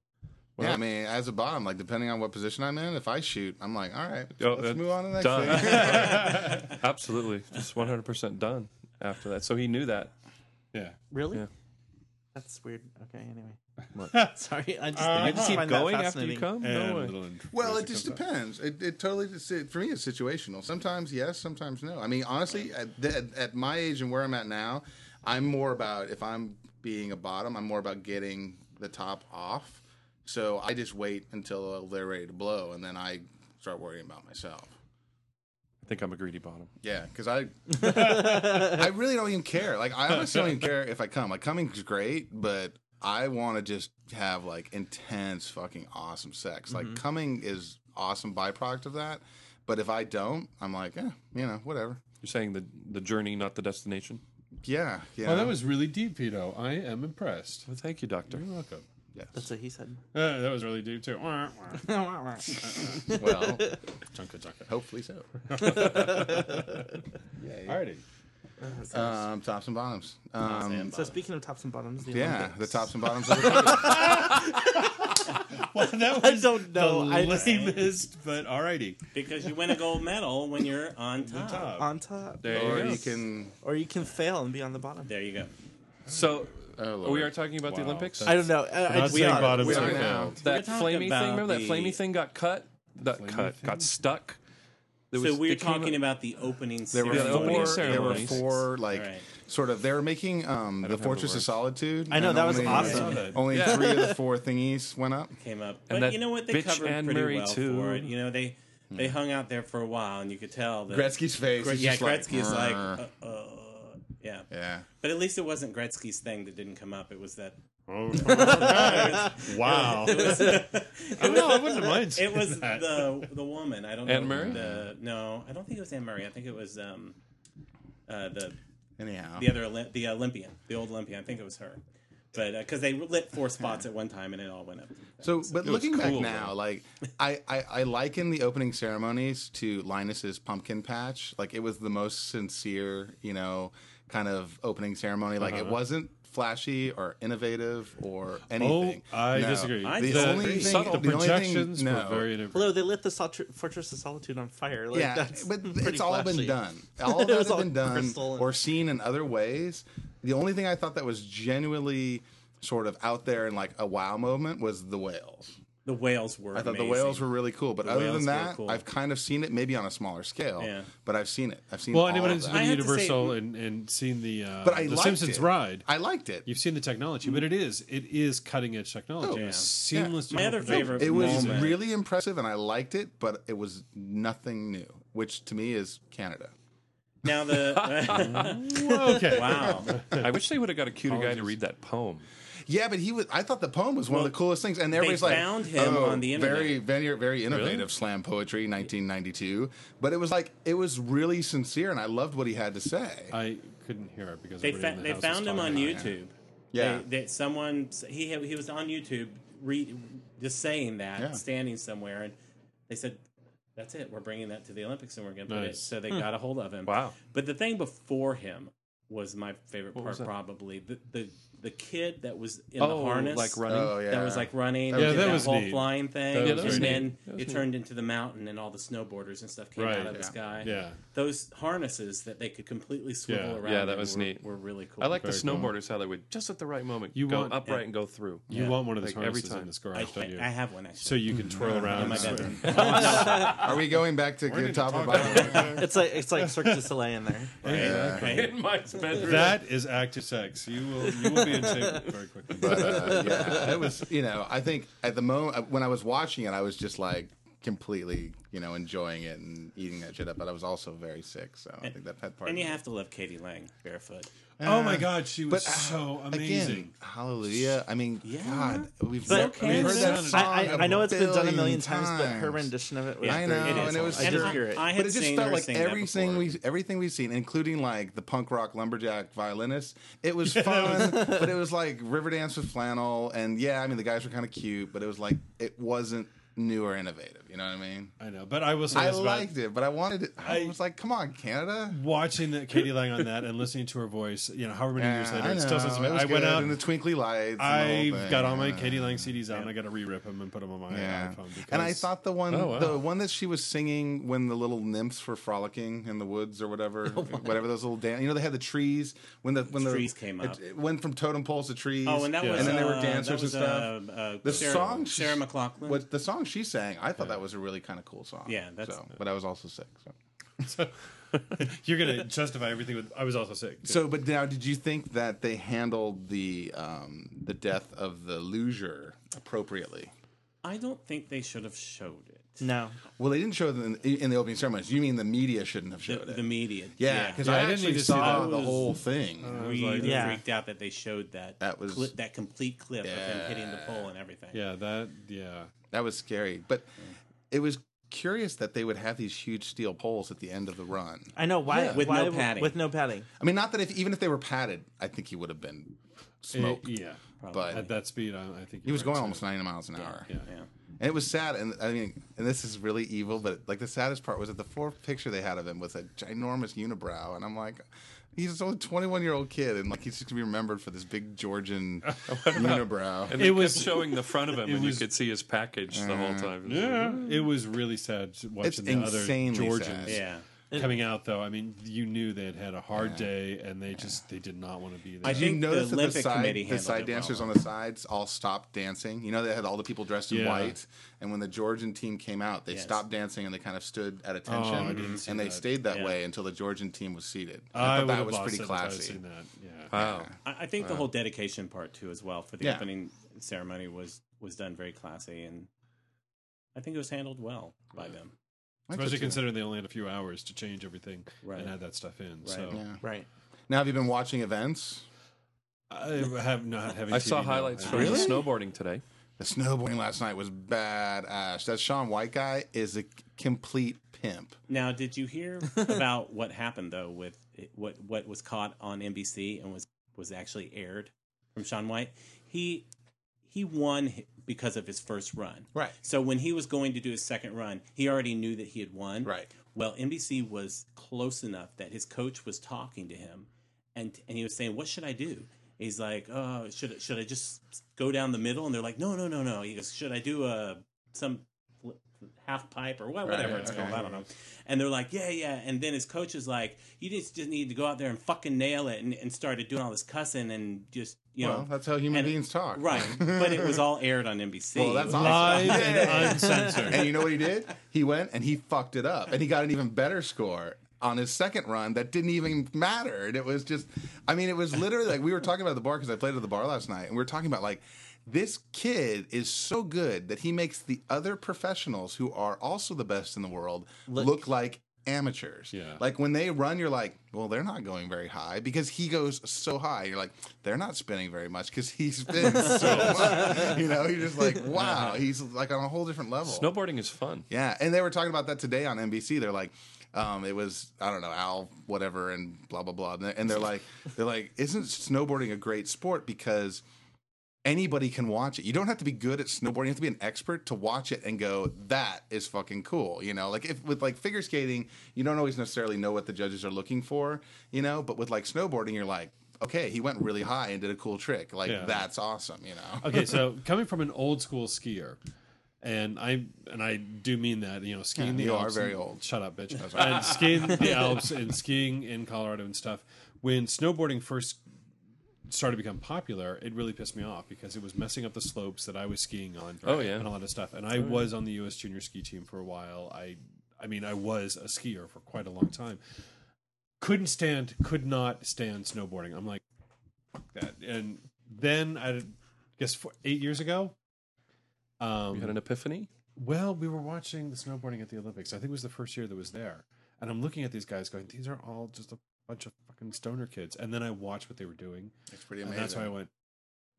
Speaker 4: yeah, I mean, as a bottom, like depending on what position I'm in, if I shoot, I'm like, all right,
Speaker 2: Oh,
Speaker 4: let's move on to the next
Speaker 2: done.
Speaker 4: thing.
Speaker 2: Absolutely. Just 100% done after that. So he knew that.
Speaker 5: Yeah,
Speaker 3: really?
Speaker 2: Yeah.
Speaker 3: That's weird. Okay, anyway.
Speaker 2: What?
Speaker 3: Sorry, I just,
Speaker 5: Uh,
Speaker 3: I just
Speaker 2: Keep
Speaker 3: find that
Speaker 2: going after you
Speaker 3: fascinating.
Speaker 2: come? No way.
Speaker 4: Well, it just depends. It, it totally for me it's situational. Sometimes yes, sometimes no. I mean, honestly, at, at, at my age and where I'm at now, I'm more about if I'm being a bottom, I'm more about getting the top off. So I just wait until they're ready to blow, and then I start worrying about myself.
Speaker 2: I think I'm a greedy bottom.
Speaker 4: Yeah, because I, I really don't even care. Like I honestly don't even care if I come. Like coming's great, but I want to just have like intense, fucking awesome sex. Like coming is awesome byproduct of that. But if I don't, I'm like, eh, you know, whatever.
Speaker 2: You're saying the the journey, not the destination.
Speaker 4: Yeah, yeah.
Speaker 5: Oh, that was really deep, Pito. I am impressed.
Speaker 2: Well, thank you, doctor.
Speaker 5: You're welcome.
Speaker 4: Yes.
Speaker 3: That's what he said.
Speaker 5: Uh, that was really deep too. Wah, wah.
Speaker 4: well,
Speaker 5: Chunka chunka.
Speaker 4: hopefully so.
Speaker 5: Alrighty.
Speaker 4: Um, tops and bottoms. Um,
Speaker 3: So speaking of tops and bottoms, the
Speaker 4: yeah,
Speaker 3: Olympics.
Speaker 4: the tops and bottoms of the
Speaker 5: well, that
Speaker 3: I don't know.
Speaker 5: the
Speaker 3: I just-
Speaker 5: lamest, but alrighty.
Speaker 6: because you win a gold medal when you're on top.
Speaker 5: top.
Speaker 3: on top,
Speaker 2: There
Speaker 4: or
Speaker 2: you go.
Speaker 4: you can.
Speaker 3: or you can fail and be on the bottom.
Speaker 6: There you go.
Speaker 2: So
Speaker 4: Oh,
Speaker 2: we are talking about the
Speaker 5: Wow.
Speaker 2: Olympics.
Speaker 3: I don't know. I, I
Speaker 5: Not
Speaker 3: just
Speaker 5: saying
Speaker 3: thought-
Speaker 5: bottom,
Speaker 4: we are
Speaker 5: failed.
Speaker 4: now.
Speaker 2: that
Speaker 6: We're talking
Speaker 2: flamey
Speaker 6: about
Speaker 2: thing. Remember that
Speaker 6: the-
Speaker 2: flamey thing got cut? That
Speaker 5: Flamey
Speaker 2: cut
Speaker 5: thing?
Speaker 2: got stuck. There
Speaker 6: so
Speaker 2: was-
Speaker 6: we're
Speaker 2: it came
Speaker 6: talking about the opening
Speaker 4: There were
Speaker 2: Yeah, the opening
Speaker 4: four. There were
Speaker 2: ceremonies.
Speaker 4: four like
Speaker 6: Right.
Speaker 4: sort of. They were making um, the
Speaker 2: have the
Speaker 4: Fortress of. Solitude.
Speaker 3: I know,
Speaker 4: and
Speaker 3: that was
Speaker 4: only,
Speaker 3: awesome.
Speaker 5: I saw that.
Speaker 4: Only
Speaker 2: Yeah.
Speaker 4: three of the four thingies went up.
Speaker 6: came up.
Speaker 2: And
Speaker 6: But
Speaker 2: that
Speaker 6: you know what? They
Speaker 2: bitch
Speaker 6: covered
Speaker 2: Anne
Speaker 6: pretty
Speaker 2: Murray,
Speaker 6: well
Speaker 2: too.
Speaker 6: for it. You know, they they hung out there for a while, and you could tell that
Speaker 4: Gretzky's face.
Speaker 6: Gre-
Speaker 4: is
Speaker 6: yeah,
Speaker 4: just like,
Speaker 6: Gretzky is like, uh, uh, yeah.
Speaker 4: yeah.
Speaker 6: But at least it wasn't Gretzky's thing that didn't come up. It was that.
Speaker 5: Oh, wow.
Speaker 6: It was,
Speaker 5: I don't know. I wouldn't mind.
Speaker 6: it was
Speaker 5: that.
Speaker 6: the the woman. I don't know.
Speaker 2: Anne Murray?
Speaker 6: The, no, I don't think it was Anne Murray. I think it was um, uh, the
Speaker 4: Anyhow.
Speaker 6: the other Olymp- the Olympian, the old Olympian. I think it was her. But because they lit four spots at one time and it all went up.
Speaker 4: So, but
Speaker 2: was
Speaker 4: looking back
Speaker 2: cool,
Speaker 4: now,
Speaker 2: though.
Speaker 4: like I, I, I liken the opening ceremonies to Linus's pumpkin patch. Like it was the most sincere, you know, kind of opening ceremony. Like
Speaker 2: Uh-huh.
Speaker 4: it wasn't flashy or innovative or anything.
Speaker 5: Oh, I
Speaker 4: No.
Speaker 5: disagree.
Speaker 6: I
Speaker 4: The
Speaker 6: disagree.
Speaker 4: only
Speaker 6: Very
Speaker 4: thing,
Speaker 2: subtle.
Speaker 5: the
Speaker 4: the only thing-
Speaker 5: projections
Speaker 4: no.
Speaker 5: were very innovative.
Speaker 3: Although they lit the Sol- Fortress of Solitude on fire. Like,
Speaker 4: yeah,
Speaker 3: that's
Speaker 4: but it's all
Speaker 3: flashy.
Speaker 4: been done. All of
Speaker 3: It
Speaker 4: that
Speaker 3: was
Speaker 4: has
Speaker 3: all
Speaker 4: been done
Speaker 3: and-
Speaker 4: or seen in other ways. The only thing I thought that was genuinely sort of out there and like a wow moment was the whales.
Speaker 6: The whales were.
Speaker 4: I thought the whales were really cool, but
Speaker 6: The
Speaker 4: other than that,
Speaker 6: cool.
Speaker 4: I've kind of seen it, maybe on a smaller scale.
Speaker 6: Yeah.
Speaker 4: But I've seen it. I've seen.
Speaker 5: Well,
Speaker 4: all
Speaker 5: anyone
Speaker 4: of
Speaker 5: who's
Speaker 4: that.
Speaker 5: been
Speaker 6: I have to
Speaker 5: Universal
Speaker 6: say-
Speaker 5: and, and seen the uh,
Speaker 4: But I
Speaker 5: the Simpsons
Speaker 4: it.
Speaker 5: ride,
Speaker 4: I liked it.
Speaker 5: you've seen the technology, but it is it is cutting edge technology.
Speaker 4: Oh,
Speaker 6: yeah.
Speaker 5: Seamless. to
Speaker 6: My other
Speaker 5: operate.
Speaker 6: favorite
Speaker 4: It was
Speaker 6: moment.
Speaker 4: really impressive, and I liked it, but it was nothing new, which to me is Canada.
Speaker 6: Now the
Speaker 5: okay.
Speaker 6: wow.
Speaker 2: I wish they would have got a cuter guy to read that poem.
Speaker 4: Yeah, but he was. I thought the poem was one
Speaker 6: Well,
Speaker 4: of the coolest things, and everybody's like,
Speaker 6: found him
Speaker 4: oh,
Speaker 6: on the internet."
Speaker 4: Very, very, very innovative slam poetry, 1992. But it was like it was really sincere, and I loved what he had to say.
Speaker 5: I couldn't hear it because
Speaker 6: They fa-
Speaker 5: in the
Speaker 6: they
Speaker 5: house
Speaker 6: found him on. YouTube.
Speaker 4: Yeah.
Speaker 6: They, they, someone he he was on YouTube re, just saying that
Speaker 4: Yeah.
Speaker 6: standing somewhere and they said that's it we're bringing that to the Olympics and we're going to put it so they hmm. got a hold of him.
Speaker 2: Wow.
Speaker 6: But the thing before him was my favorite
Speaker 2: was
Speaker 6: part probably the, the the kid that was in
Speaker 2: oh,
Speaker 6: the harness
Speaker 2: like running.
Speaker 4: oh yeah,
Speaker 6: that was like running
Speaker 4: Yeah,
Speaker 6: did
Speaker 5: that
Speaker 6: that
Speaker 5: was
Speaker 6: whole
Speaker 5: neat.
Speaker 6: flying thing
Speaker 5: That
Speaker 2: Yeah,
Speaker 5: was
Speaker 2: that was
Speaker 6: and
Speaker 2: neat.
Speaker 6: then
Speaker 2: That was
Speaker 6: it turned into the mountain and all the snowboarders and stuff came
Speaker 5: Right.
Speaker 6: out of the
Speaker 4: Yeah.
Speaker 6: sky
Speaker 5: Yeah.
Speaker 6: those harnesses that they could completely swivel
Speaker 5: Yeah.
Speaker 6: around
Speaker 2: Yeah, that
Speaker 6: in
Speaker 2: was
Speaker 6: were,
Speaker 2: neat.
Speaker 6: were really cool
Speaker 2: I like the
Speaker 5: Very cool.
Speaker 2: snowboarders how they would just at the right moment
Speaker 5: You
Speaker 2: go
Speaker 5: want-
Speaker 2: upright
Speaker 6: yeah.
Speaker 2: and go through.
Speaker 5: You
Speaker 6: Yeah.
Speaker 5: want one of those
Speaker 2: Like, every
Speaker 5: harnesses in
Speaker 2: time.
Speaker 5: this
Speaker 6: I,
Speaker 5: garage, don't you?
Speaker 6: I, I have one actually.
Speaker 5: so you can twirl around.
Speaker 6: in my bedroom.
Speaker 4: Are we going back to good top or bottom?
Speaker 3: It's like it's like Cirque du Soleil in there.
Speaker 4: Yeah.
Speaker 6: Right.
Speaker 2: In Mike's bedroom.
Speaker 5: That is active sex. You will you will be in shape very quickly.
Speaker 4: but uh, yeah, it was. You know, I think at the moment when I was watching it, I was just like completely, you know, enjoying it and eating that shit up. But I was also very sick, so I think that that part.
Speaker 6: And you have to love k.d. lang barefoot.
Speaker 5: Oh my God, she was
Speaker 4: But uh,
Speaker 5: so
Speaker 4: Again,
Speaker 5: amazing.
Speaker 4: hallelujah. I mean,
Speaker 6: Yeah.
Speaker 4: God, we've,
Speaker 3: But
Speaker 4: we've heard that
Speaker 5: I-
Speaker 4: song.
Speaker 3: I, I, I know it's been done a
Speaker 4: million
Speaker 3: million times, but her rendition of it was
Speaker 4: I know,
Speaker 6: It is
Speaker 4: and it was
Speaker 3: I did hear it.
Speaker 6: I had
Speaker 4: but it just
Speaker 6: seen
Speaker 4: felt like everything
Speaker 6: before.
Speaker 4: we everything we've seen, including like the punk rock lumberjack violinist. It was fun, but it was like Riverdance with flannel, and yeah, I mean the guys were kind of cute, but it was like it wasn't new or innovative. You know what I mean?
Speaker 5: I know, but I will say
Speaker 4: I
Speaker 5: this about
Speaker 4: liked it, but I wanted it. I,
Speaker 5: I-
Speaker 4: was like, come on, Canada.
Speaker 5: watching the k.d. lang on that and listening to her voice. You know, however many years later,
Speaker 4: I
Speaker 5: it still sounds.
Speaker 4: It
Speaker 5: I went
Speaker 4: good,
Speaker 5: out.
Speaker 4: and the twinkly lights.
Speaker 5: I
Speaker 4: whole thing,
Speaker 5: got all my
Speaker 4: yeah.
Speaker 5: k.d. lang CDs out, and I got to re-rip them and put them on my
Speaker 4: Yeah,
Speaker 5: iPhone. Because
Speaker 4: and I thought the one,
Speaker 2: Oh, wow.
Speaker 4: the one that she was singing when the little nymphs were frolicking in the woods or whatever, whatever those little dance. You know, they had the trees when the when the
Speaker 6: Trees came up.
Speaker 4: it went from totem poles to trees.
Speaker 6: Oh, and that
Speaker 5: Yeah.
Speaker 6: was
Speaker 4: and then there were
Speaker 6: uh,
Speaker 4: dancers and stuff.
Speaker 6: Uh, uh,
Speaker 4: the
Speaker 6: Sarah,
Speaker 4: song, she-
Speaker 6: Sarah McLachlan.
Speaker 4: What the song she sang, I thought that was a really kind of cool song.
Speaker 6: Yeah, that's-
Speaker 4: so, but I was also sick. So.
Speaker 5: you're gonna justify everything with. I was also sick.
Speaker 4: so, but now, did you think that they handled the um, the death of the luger appropriately?
Speaker 6: I don't think they should have showed it.
Speaker 3: No,
Speaker 4: Well, they didn't show it in, in the opening ceremonies. You mean the media shouldn't have
Speaker 6: The,
Speaker 4: showed it?
Speaker 6: the media.
Speaker 4: yeah, because
Speaker 5: Yeah,
Speaker 4: I,
Speaker 5: I didn't
Speaker 4: actually
Speaker 5: see
Speaker 4: saw
Speaker 5: that.
Speaker 4: the
Speaker 6: was-
Speaker 4: whole thing.
Speaker 6: really
Speaker 5: like-
Speaker 3: Yeah.
Speaker 6: freaked out that they showed that
Speaker 4: That was-
Speaker 6: cli- that complete clip of him hitting the pole and everything.
Speaker 5: yeah, that yeah.
Speaker 4: That was scary. But it was curious that they would have these huge steel poles at the end of the run.
Speaker 3: I know why.
Speaker 4: Yeah.
Speaker 6: With
Speaker 3: why,
Speaker 6: no padding.
Speaker 3: With no padding.
Speaker 4: I mean, not that if even if they were padded, I think he would have been smoked.
Speaker 5: It- yeah.
Speaker 4: but
Speaker 5: At that speed, I, I think
Speaker 4: he was going
Speaker 5: right,
Speaker 4: almost 90 miles an hour.
Speaker 5: Yeah.
Speaker 6: Yeah.
Speaker 4: And it was sad. And I mean, and this is really evil, but like the saddest part was that the fourth picture they had of him was a ginormous unibrow. And I'm like, He's only 21 year old kid, and like he's just gonna be remembered for this big Georgian unibrow.
Speaker 2: And
Speaker 5: It was-
Speaker 2: showing the front of him, and
Speaker 5: was-
Speaker 2: you could see his package the whole time.
Speaker 5: Yeah, it was really sad watching the other
Speaker 4: insanely
Speaker 5: Georgians
Speaker 6: Yeah.
Speaker 5: Coming out. Though I mean, you knew they had had a hard day, and they just they did not want to be there.
Speaker 6: I
Speaker 4: Did you
Speaker 6: think the
Speaker 4: notice that the
Speaker 6: Olympic
Speaker 4: side,
Speaker 6: committee
Speaker 4: the
Speaker 6: handled
Speaker 4: side
Speaker 6: it well,
Speaker 4: dancers
Speaker 6: though.
Speaker 4: on the sides all stopped dancing? You know, they had all the people dressed in
Speaker 5: Yeah.
Speaker 4: white, and when the Georgian team came out, they
Speaker 6: Yes.
Speaker 4: stopped dancing and they kind of stood at attention,
Speaker 5: Oh, I didn't see
Speaker 4: and they
Speaker 5: that.
Speaker 4: stayed that
Speaker 6: Yeah.
Speaker 4: way until the Georgian team was seated.
Speaker 5: I,
Speaker 4: I,
Speaker 5: would
Speaker 4: thought that
Speaker 5: have
Speaker 4: was
Speaker 5: lost
Speaker 4: pretty
Speaker 5: it if I had
Speaker 4: classy.
Speaker 5: seen that. Yeah.
Speaker 2: Wow.
Speaker 6: I, I think the whole dedication part too, as well, for the
Speaker 4: Yeah.
Speaker 6: opening ceremony was was done very classy, and I think it was handled well by them.
Speaker 4: I could
Speaker 5: Especially
Speaker 4: see
Speaker 5: considering they only had a few hours to change everything
Speaker 6: Right.
Speaker 5: and add that stuff in.
Speaker 6: Right.
Speaker 5: So
Speaker 4: Yeah.
Speaker 3: Right.
Speaker 4: Now, have you been watching events?
Speaker 5: I have not having.
Speaker 2: I
Speaker 5: TV,
Speaker 2: saw highlights
Speaker 5: I-
Speaker 2: from
Speaker 4: Really?
Speaker 2: the snowboarding today.
Speaker 4: The snowboarding last night was badass. That Shaun White guy is a complete pimp.
Speaker 6: Now, did you hear about what happened though with what what was caught on NBC and was was actually aired from Shaun White? He he won h- because of his first run.
Speaker 4: Right.
Speaker 6: So when he was going to do his second run, he already knew that he had won.
Speaker 4: Right.
Speaker 6: Well, NBC was close enough that his coach was talking to him, and and he was saying, "What should I do?" He's like, "Oh, should should I just go down the middle?" And they're like, "No, no, no, no." He goes, "Should I do a some fl- half pipe or what, whatever
Speaker 4: right,
Speaker 6: it's
Speaker 4: right,
Speaker 6: called? I don't know." And they're like, "Yeah, yeah." And then his coach is like, "You just just need to go out there and fucking nail it," and, and started doing all this cussing and just you
Speaker 4: well,
Speaker 6: know,
Speaker 4: that's how human
Speaker 6: and-
Speaker 4: beings talk.
Speaker 6: right. but it was all aired on NBC.
Speaker 4: Well, that's awesome.
Speaker 5: Live
Speaker 4: Yeah.
Speaker 5: and uncensored.
Speaker 4: And you know what he did? He went and he fucked it up, and he got an even better score on his second run that didn't even matter. And it was just, I mean, it was literally like we were talking about the bar because I played at the bar last night, and we were talking about like this kid is so good that he makes the other professionals who are also the best in the world look, like amateurs.
Speaker 5: Yeah.
Speaker 4: Like when they run, you're like, well, they're not going very high because he goes so high. You're like, they're not spinning very much because he spins so much. You know, you're just like, wow, he's like on a whole different level.
Speaker 2: Snowboarding is fun.
Speaker 4: Yeah, and they were talking about that today on NBC. They're like, um, it was I don't know Al whatever and blah blah blah, and they're like, they're like, isn't snowboarding a great sport because anybody can watch it. You don't have to be good at snowboarding. You have to be an expert to watch it and go, that is fucking cool. You know, like if with like figure skating, you don't always necessarily know what the judges are looking for. You know, but with like snowboarding, you're like. Okay, he went really high and did a cool trick. Like
Speaker 5: Yeah.
Speaker 4: that's awesome, you know.
Speaker 5: okay, so coming from an old school skier, and I and I do mean that you know skiing
Speaker 4: Yeah,
Speaker 5: the
Speaker 4: you are very
Speaker 5: and-
Speaker 4: old.
Speaker 5: Shut up, bitch. and skiing the Alps and skiing in Colorado and stuff. When snowboarding first started to become popular, it really pissed me off because it was messing up the slopes that I was skiing on.
Speaker 2: Oh, yeah.
Speaker 5: and a lot of stuff. And I was on the U.S. junior ski team for a while. I I mean, I was a skier for quite a long time. Couldn't stand, could not stand snowboarding. I'm like, fuck that. And then I guess four, eight years ago. Um,
Speaker 2: You had an epiphany?
Speaker 5: well, we were watching the snowboarding at the Olympics. I think it was the first year that was there. And I'm looking at these guys going, these are all just a bunch of fucking stoner kids. And then I watched what they were doing.
Speaker 4: It's pretty
Speaker 5: And
Speaker 4: amazing.
Speaker 5: that's why I went,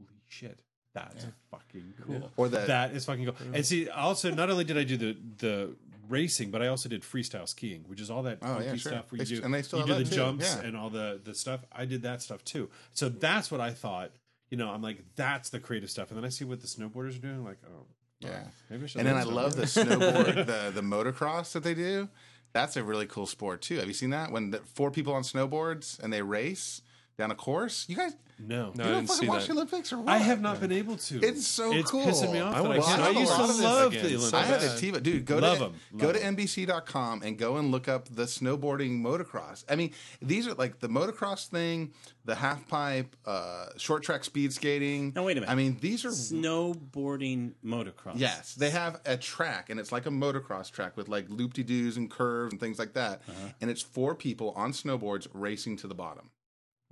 Speaker 5: holy shit. That's fucking cool.
Speaker 4: Or that-
Speaker 5: that is fucking cool. And see, also not only did I do the the racing, but I also did freestyle skiing, which is all that
Speaker 4: Oh,
Speaker 5: funky
Speaker 4: yeah, sure.
Speaker 5: stuff where you
Speaker 4: They-
Speaker 5: do
Speaker 4: and they still
Speaker 5: you do the
Speaker 4: too,
Speaker 5: jumps
Speaker 4: yeah.
Speaker 5: and all the the stuff. I did that stuff too. So that's what I thought. You know, I'm like, that's the creative stuff. And then I see what the snowboarders are doing. Like, oh,
Speaker 4: Yeah.
Speaker 5: maybe I should.
Speaker 4: And then I love the snowboard, the the motocross that they do. That's a really cool sport too. Have you seen that? When the four people on snowboards and they race down a course. You guys,
Speaker 5: No,
Speaker 2: No,
Speaker 4: you
Speaker 2: I
Speaker 4: don't
Speaker 2: didn't
Speaker 4: fucking
Speaker 2: see
Speaker 4: watch
Speaker 2: that.
Speaker 4: the Olympics or what?
Speaker 5: I have not been able to.
Speaker 4: It's so cool.
Speaker 5: it's
Speaker 4: cool.
Speaker 5: pissing me off.
Speaker 2: I
Speaker 5: that
Speaker 2: wanna
Speaker 5: can't.
Speaker 2: watch
Speaker 5: I used to love
Speaker 2: again
Speaker 5: the Olympics.
Speaker 4: I had a. TV, dude. Go
Speaker 5: Love
Speaker 4: to
Speaker 5: 'em,
Speaker 4: go
Speaker 5: love
Speaker 4: to
Speaker 5: 'em.
Speaker 4: NBC.com and go and look up the snowboarding motocross. I mean, these are like the motocross thing, the half pipe, uh, short track speed skating.
Speaker 6: Now, wait a minute.
Speaker 4: I mean, these are
Speaker 6: snowboarding motocross.
Speaker 4: Yes, they have a track, and it's like a motocross track with like loop de doos and curves and things like that.
Speaker 6: Uh-huh.
Speaker 4: And it's four people on snowboards racing to the bottom.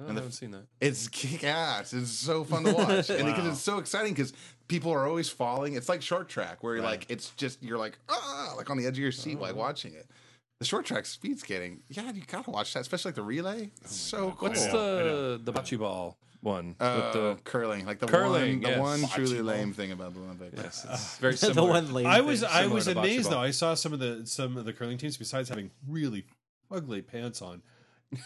Speaker 2: Oh, I
Speaker 4: And the-
Speaker 2: haven't seen that.
Speaker 4: It's kick ass. It's so fun to watch, and because
Speaker 6: Wow.
Speaker 4: it's so exciting because people are always falling. It's like short track where you're
Speaker 6: Right.
Speaker 4: like it's just you're like ah like on the edge of your seat
Speaker 2: Uh-huh.
Speaker 4: while watching it. The short track speed skating, yeah, you gotta watch that, especially like the relay. It's so cool.
Speaker 2: What's
Speaker 5: I know, I
Speaker 2: the the bocce ball one?
Speaker 4: uh,
Speaker 2: with the,
Speaker 4: curling? Like the
Speaker 2: Curling,
Speaker 4: one, the
Speaker 2: yes.
Speaker 4: one
Speaker 2: Bocce
Speaker 4: truly
Speaker 2: ball.
Speaker 4: lame thing about the Olympics.
Speaker 2: yes, it's very
Speaker 3: the one lame
Speaker 5: I was
Speaker 3: thing.
Speaker 5: I was amazed though. I saw some of the some of the curling teams besides having really ugly pants on.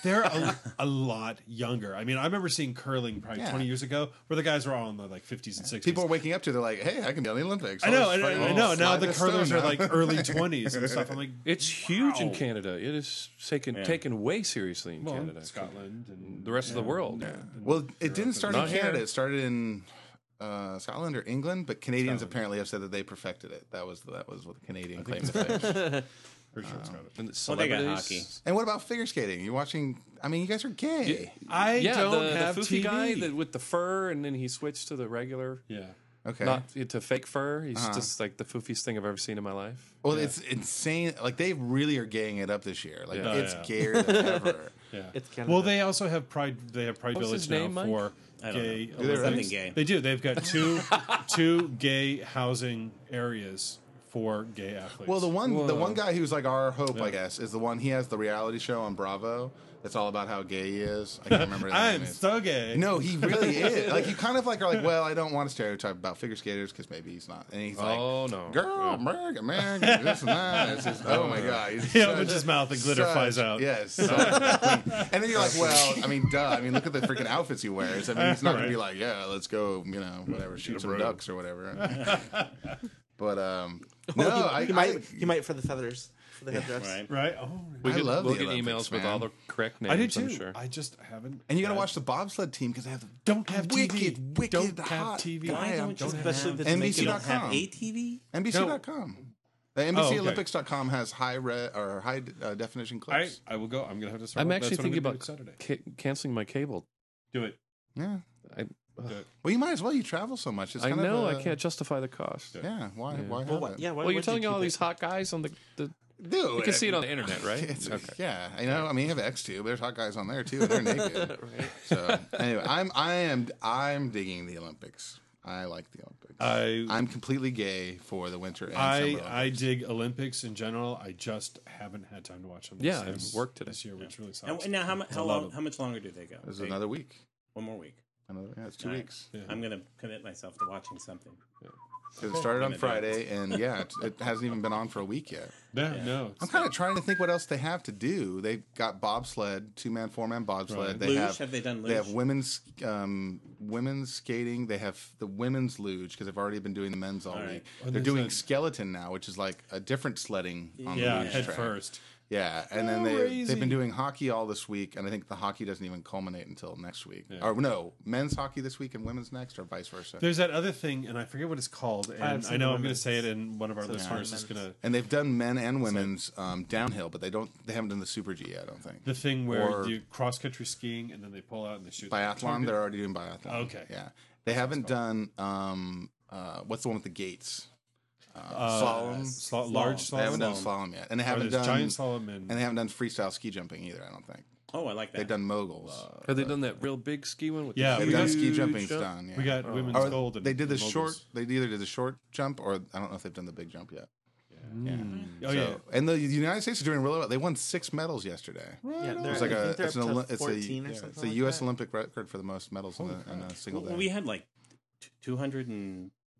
Speaker 5: They're a, a lot younger. I mean, I remember seeing curling probably
Speaker 4: Yeah.
Speaker 5: 20 years ago, where the guys were all in the like 50s and 60s.
Speaker 4: People are waking up to. They're like, "Hey, I can be on the Olympics."
Speaker 5: I know,
Speaker 4: I'll
Speaker 5: I know, I know. Now the curlers are like early 20s and stuff. I'm like,
Speaker 2: It's huge in Canada. It is taken
Speaker 6: Yeah.
Speaker 2: taken way seriously in
Speaker 5: well,
Speaker 2: Canada.
Speaker 5: Scotland and
Speaker 2: The rest of the world.
Speaker 4: Well, it didn't start in
Speaker 2: Not here.
Speaker 4: Canada. It started in uh, Scotland or England, but Canadians apparently have said that they perfected it. That was that was what the Canadian claim to fame.
Speaker 5: Pretty sure it's Scotland.
Speaker 2: And
Speaker 6: Well, they got hockey.
Speaker 4: And what about figure skating? You're watching. I mean, you guys are gay.
Speaker 5: I
Speaker 2: Yeah,
Speaker 5: don't
Speaker 2: the,
Speaker 5: have
Speaker 2: the foofy
Speaker 5: TV.
Speaker 2: guy that, with the fur, and then he switched to the regular,
Speaker 5: yeah.
Speaker 4: Okay.
Speaker 2: not into fake fur. He's
Speaker 4: Uh-huh.
Speaker 2: just like the foofiest thing I've ever seen in my life.
Speaker 4: well, it's insane. Like they really are gaying it up this year. Like
Speaker 2: Yeah.
Speaker 5: Oh,
Speaker 4: it's
Speaker 5: yeah.
Speaker 4: gayer than ever.
Speaker 5: Yeah.
Speaker 3: It's Canada.
Speaker 5: Well, they also have Pride. They have Pride
Speaker 2: What's
Speaker 5: Village now
Speaker 2: name, Mike?
Speaker 5: for
Speaker 6: I don't
Speaker 5: gay.
Speaker 4: Do they
Speaker 6: Something gay.
Speaker 5: They do. They've got two two gay housing areas for gay athletes.
Speaker 4: Well, the one the
Speaker 2: Whoa.
Speaker 4: one guy who's like our hope, I guess, is the one he has the reality show on Bravo. That's all about how gay he is. I can't remember. his name
Speaker 5: I'm so gay.
Speaker 4: No, he really is. Like you kind of like are like, well, I don't want to stereotype about figure skaters because maybe he's not. And he's like,
Speaker 2: Oh, no.
Speaker 4: girl, American, American, this and that. It's just, oh my god, he's
Speaker 5: He
Speaker 4: such-
Speaker 5: opens his mouth and glitter
Speaker 4: such-
Speaker 5: flies out.
Speaker 4: Yes, such and then you're like, well, I mean, duh. I mean, look at the freaking outfits he wears. I mean, he's not gonna be like, yeah, let's go, you know, whatever, shoot some ducks or whatever. but um, no,
Speaker 3: Well, he,
Speaker 4: I,
Speaker 3: he
Speaker 4: I-
Speaker 3: might he might for the feathers for the headdress.
Speaker 6: Right.
Speaker 5: Right? Oh,
Speaker 2: We
Speaker 4: I
Speaker 2: get,
Speaker 4: love
Speaker 2: we'll
Speaker 4: the
Speaker 2: get
Speaker 4: Olympics,
Speaker 2: emails with
Speaker 4: man.
Speaker 2: all the correct names.
Speaker 5: I did too.
Speaker 2: I'm sure.
Speaker 5: I just haven't.
Speaker 4: and you got to
Speaker 5: had-
Speaker 4: watch the bobsled team because they have the
Speaker 5: Don't have TV.
Speaker 4: wicked, wicked
Speaker 5: Don't have
Speaker 4: hot
Speaker 5: TV.
Speaker 4: guy.
Speaker 6: Why don't you
Speaker 4: you.
Speaker 3: Especially
Speaker 6: have,
Speaker 3: the NBC.com.
Speaker 6: don't have a TV?
Speaker 4: NBC.com. The
Speaker 5: Oh, okay.
Speaker 4: NBCOlympics.com has high re- or high uh, definition
Speaker 5: I,
Speaker 4: clips.
Speaker 5: I will go. I'm gonna have to start.
Speaker 2: I'm
Speaker 5: that's
Speaker 2: actually
Speaker 5: what
Speaker 2: thinking
Speaker 5: gonna
Speaker 2: about
Speaker 5: do Saturday.
Speaker 2: ca- canceling my cable.
Speaker 5: Do it.
Speaker 4: yeah.
Speaker 2: I,
Speaker 5: Do it.
Speaker 4: Well, you might as well. You travel so much. It's
Speaker 2: I
Speaker 4: kind
Speaker 2: know
Speaker 4: of
Speaker 2: I
Speaker 4: a-
Speaker 2: can't justify the cost.
Speaker 4: Yeah. Why? Why?
Speaker 3: Well,
Speaker 4: have
Speaker 3: what,
Speaker 4: it?
Speaker 3: yeah. Why
Speaker 2: Well, you're
Speaker 3: would
Speaker 2: telling
Speaker 3: you
Speaker 2: all
Speaker 3: keep
Speaker 2: these hot guys on the, the
Speaker 4: Dude,
Speaker 2: you can see it on the internet, right?
Speaker 4: It's,
Speaker 2: okay.
Speaker 4: Yeah, I know. I mean, you have X Tube. There's hot guys on there too. They're naked. So anyway, I'm I am I'm digging the Olympics. I like the Olympics.
Speaker 5: I
Speaker 4: I'm completely gay for the winter and
Speaker 5: I
Speaker 4: summer
Speaker 5: I
Speaker 4: Olympics.
Speaker 5: dig Olympics in general. I just haven't had time to watch them.
Speaker 2: Yeah,
Speaker 5: this,
Speaker 2: I worked today.
Speaker 5: this year, which really sucks.
Speaker 6: And, and now, how, mu-
Speaker 5: I
Speaker 6: how
Speaker 5: love
Speaker 6: long?
Speaker 5: it.
Speaker 6: How much longer do they go?
Speaker 4: This is
Speaker 6: They-
Speaker 4: another week.
Speaker 6: one more week.
Speaker 4: Another, yeah, it's two
Speaker 6: All right.
Speaker 4: weeks.
Speaker 5: Yeah.
Speaker 6: I'm gonna commit myself to watching something.
Speaker 4: 'Cause it started on
Speaker 6: Gonna.
Speaker 4: Friday, and yeah, it, it hasn't even been on for a week yet.
Speaker 5: Yeah, no.
Speaker 4: I'm kind of trying to think what else they have to do. They've got bobsled, two man, four man bobsled.
Speaker 5: Right.
Speaker 4: They
Speaker 6: luge?
Speaker 4: have,
Speaker 6: Have they done luge?
Speaker 4: They have women's um, women's skating. They have the women's luge because they've already been doing the men's all
Speaker 6: All right.
Speaker 4: week.
Speaker 5: Oh,
Speaker 4: They're doing
Speaker 5: that-
Speaker 4: skeleton now, which is like a different sledding on
Speaker 5: yeah,
Speaker 4: the luge
Speaker 5: head
Speaker 4: track.
Speaker 5: first.
Speaker 4: Yeah, and then they
Speaker 5: Crazy.
Speaker 4: they've been doing hockey all this week, and I think the hockey doesn't even culminate until next week.
Speaker 5: Yeah.
Speaker 4: Or no, men's hockey this week and women's next, or vice versa.
Speaker 5: There's that other thing, and I forget what it's called. And
Speaker 3: I've
Speaker 5: I know I'm going to say it, and one of our
Speaker 3: Something
Speaker 5: listeners is going to.
Speaker 4: and they've done men and women's um, downhill, but they don't. They haven't done the super G yet. I don't think.
Speaker 5: The thing where
Speaker 4: Or-
Speaker 5: you cross country skiing and then they pull out and they shoot. the
Speaker 4: biathlon.
Speaker 5: target.
Speaker 4: They're already doing biathlon.
Speaker 5: Okay.
Speaker 4: Yeah, they haven't done. Um, uh, what's the one with the gates? Uh,
Speaker 5: Uh,
Speaker 4: slalom.
Speaker 5: sla- large
Speaker 4: They haven't done
Speaker 5: slalom.
Speaker 4: slalom yet, and they haven't done
Speaker 5: giant slalom and,
Speaker 4: and they haven't done freestyle ski jumping either. I don't think
Speaker 6: Oh, I like that.
Speaker 4: they've done moguls.
Speaker 2: Have they done that real big ski one? With
Speaker 5: Yeah,
Speaker 2: the
Speaker 4: they've
Speaker 5: we
Speaker 4: done
Speaker 5: got-
Speaker 4: ski
Speaker 2: huge
Speaker 4: jumping's
Speaker 2: jump?
Speaker 4: done. Yeah.
Speaker 5: we got women's
Speaker 4: Or
Speaker 5: gold. And
Speaker 4: they did the short. They either did the short jump, or I don't know if they've done the big jump yet. Yeah.
Speaker 5: Oh
Speaker 4: So-
Speaker 5: yeah,
Speaker 4: and the United States are doing really well. They won six medals yesterday.
Speaker 3: Yeah, they're,
Speaker 4: It's like
Speaker 3: I
Speaker 4: a
Speaker 3: think
Speaker 4: it's an
Speaker 3: up to
Speaker 4: it's a
Speaker 3: or
Speaker 4: yeah,
Speaker 3: something
Speaker 4: it's a
Speaker 3: like
Speaker 4: U.S.
Speaker 3: that.
Speaker 4: Olympic record for the most medals in a, in a single
Speaker 6: Well,
Speaker 4: day.
Speaker 6: we had like t-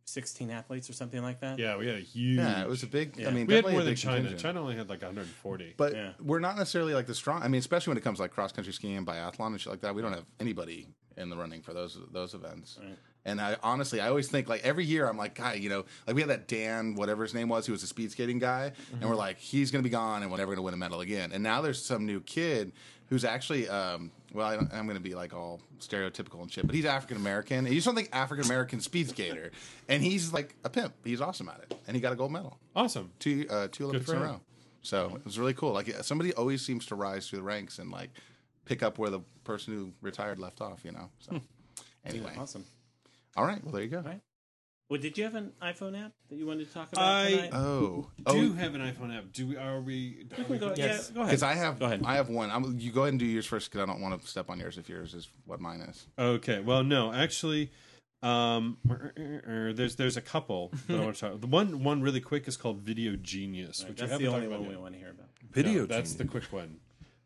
Speaker 6: 216 athletes or something like that.
Speaker 5: yeah, we had a huge.
Speaker 4: yeah, it was a big.
Speaker 6: Yeah.
Speaker 4: I mean,
Speaker 5: we had
Speaker 4: definitely
Speaker 5: more than China.
Speaker 4: contingent.
Speaker 5: China only had like 140.
Speaker 4: But
Speaker 6: Yeah.
Speaker 4: we're not necessarily like the strong. I mean, especially when it comes to like cross country skiing biathlon and shit like that. We don't have anybody in the running for those those events.
Speaker 6: Right.
Speaker 4: And I honestly, I always think like every year, I'm like, guy, you know, like we had that Dan, whatever his name was, he was a speed skating guy, and
Speaker 6: Mm-hmm.
Speaker 4: we're like, he's gonna be gone, and we're never gonna win a medal again. And now there's some new kid who's actually, um, well, I don't, I'm gonna be like all stereotypical and shit, but he's African American, and you just don't think African American speed skater, and he's like a pimp. He's awesome at it, and he got a gold medal
Speaker 5: awesome.
Speaker 4: two uh, two Olympics in a row. So it was really cool. Like somebody always seems to rise through the ranks and like pick up where the person who retired left off. You know. So anyway,
Speaker 6: Awesome.
Speaker 4: all right. Well, there you go.
Speaker 6: Right. Well, did you have an iPhone app that you wanted to talk about
Speaker 5: I-
Speaker 6: tonight?
Speaker 4: Oh,
Speaker 5: Do
Speaker 4: oh,
Speaker 5: have an iPhone app? Do we? Are we?
Speaker 6: You can go,
Speaker 3: Yes.
Speaker 6: yeah, go ahead.
Speaker 4: because I have
Speaker 6: Go ahead.
Speaker 4: I have one. I'm, you go ahead and do yours first because I don't want to step on yours if yours is what mine is.
Speaker 5: Okay. Well, no, actually, um, there's there's a couple that I want to talk. The one one really quick is called Video Genius, which
Speaker 6: That's
Speaker 5: you
Speaker 6: the
Speaker 5: haven't
Speaker 6: only
Speaker 5: talked
Speaker 6: one
Speaker 5: about
Speaker 6: we
Speaker 5: yet.
Speaker 6: want to hear about.
Speaker 2: Video.
Speaker 5: No, that's the quick one.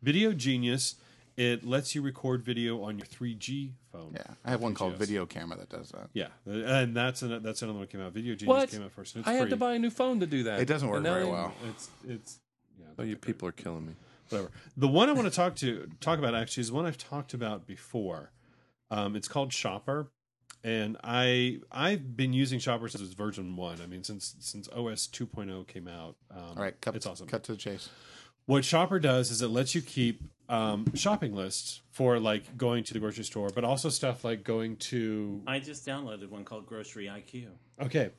Speaker 5: Video Genius. It lets you record video on your 3G phone.
Speaker 4: Yeah, I have one called
Speaker 5: 3GS.
Speaker 4: Video Camera that does that.
Speaker 5: Yeah, and that's an, that's another one that came out. Video Genius
Speaker 2: What?
Speaker 5: came out first. And it's
Speaker 2: I had to buy a new phone to do that.
Speaker 4: It doesn't work very well.
Speaker 5: It's it's yeah.
Speaker 2: Oh, you people are killing me.
Speaker 5: whatever. The one I want to talk to talk about actually is one I've talked about before. Um, it's called Shopper, and I I've been using Shopper since version one. I mean, since since OS 2.0 came out. Um,
Speaker 4: All right, cut,
Speaker 5: it's awesome.
Speaker 4: Cut to the chase.
Speaker 5: What Shopper does is it lets you keep um, shopping lists for like going to the grocery store, but also stuff like going to.
Speaker 6: I just downloaded one called Grocery IQ.
Speaker 5: Okay,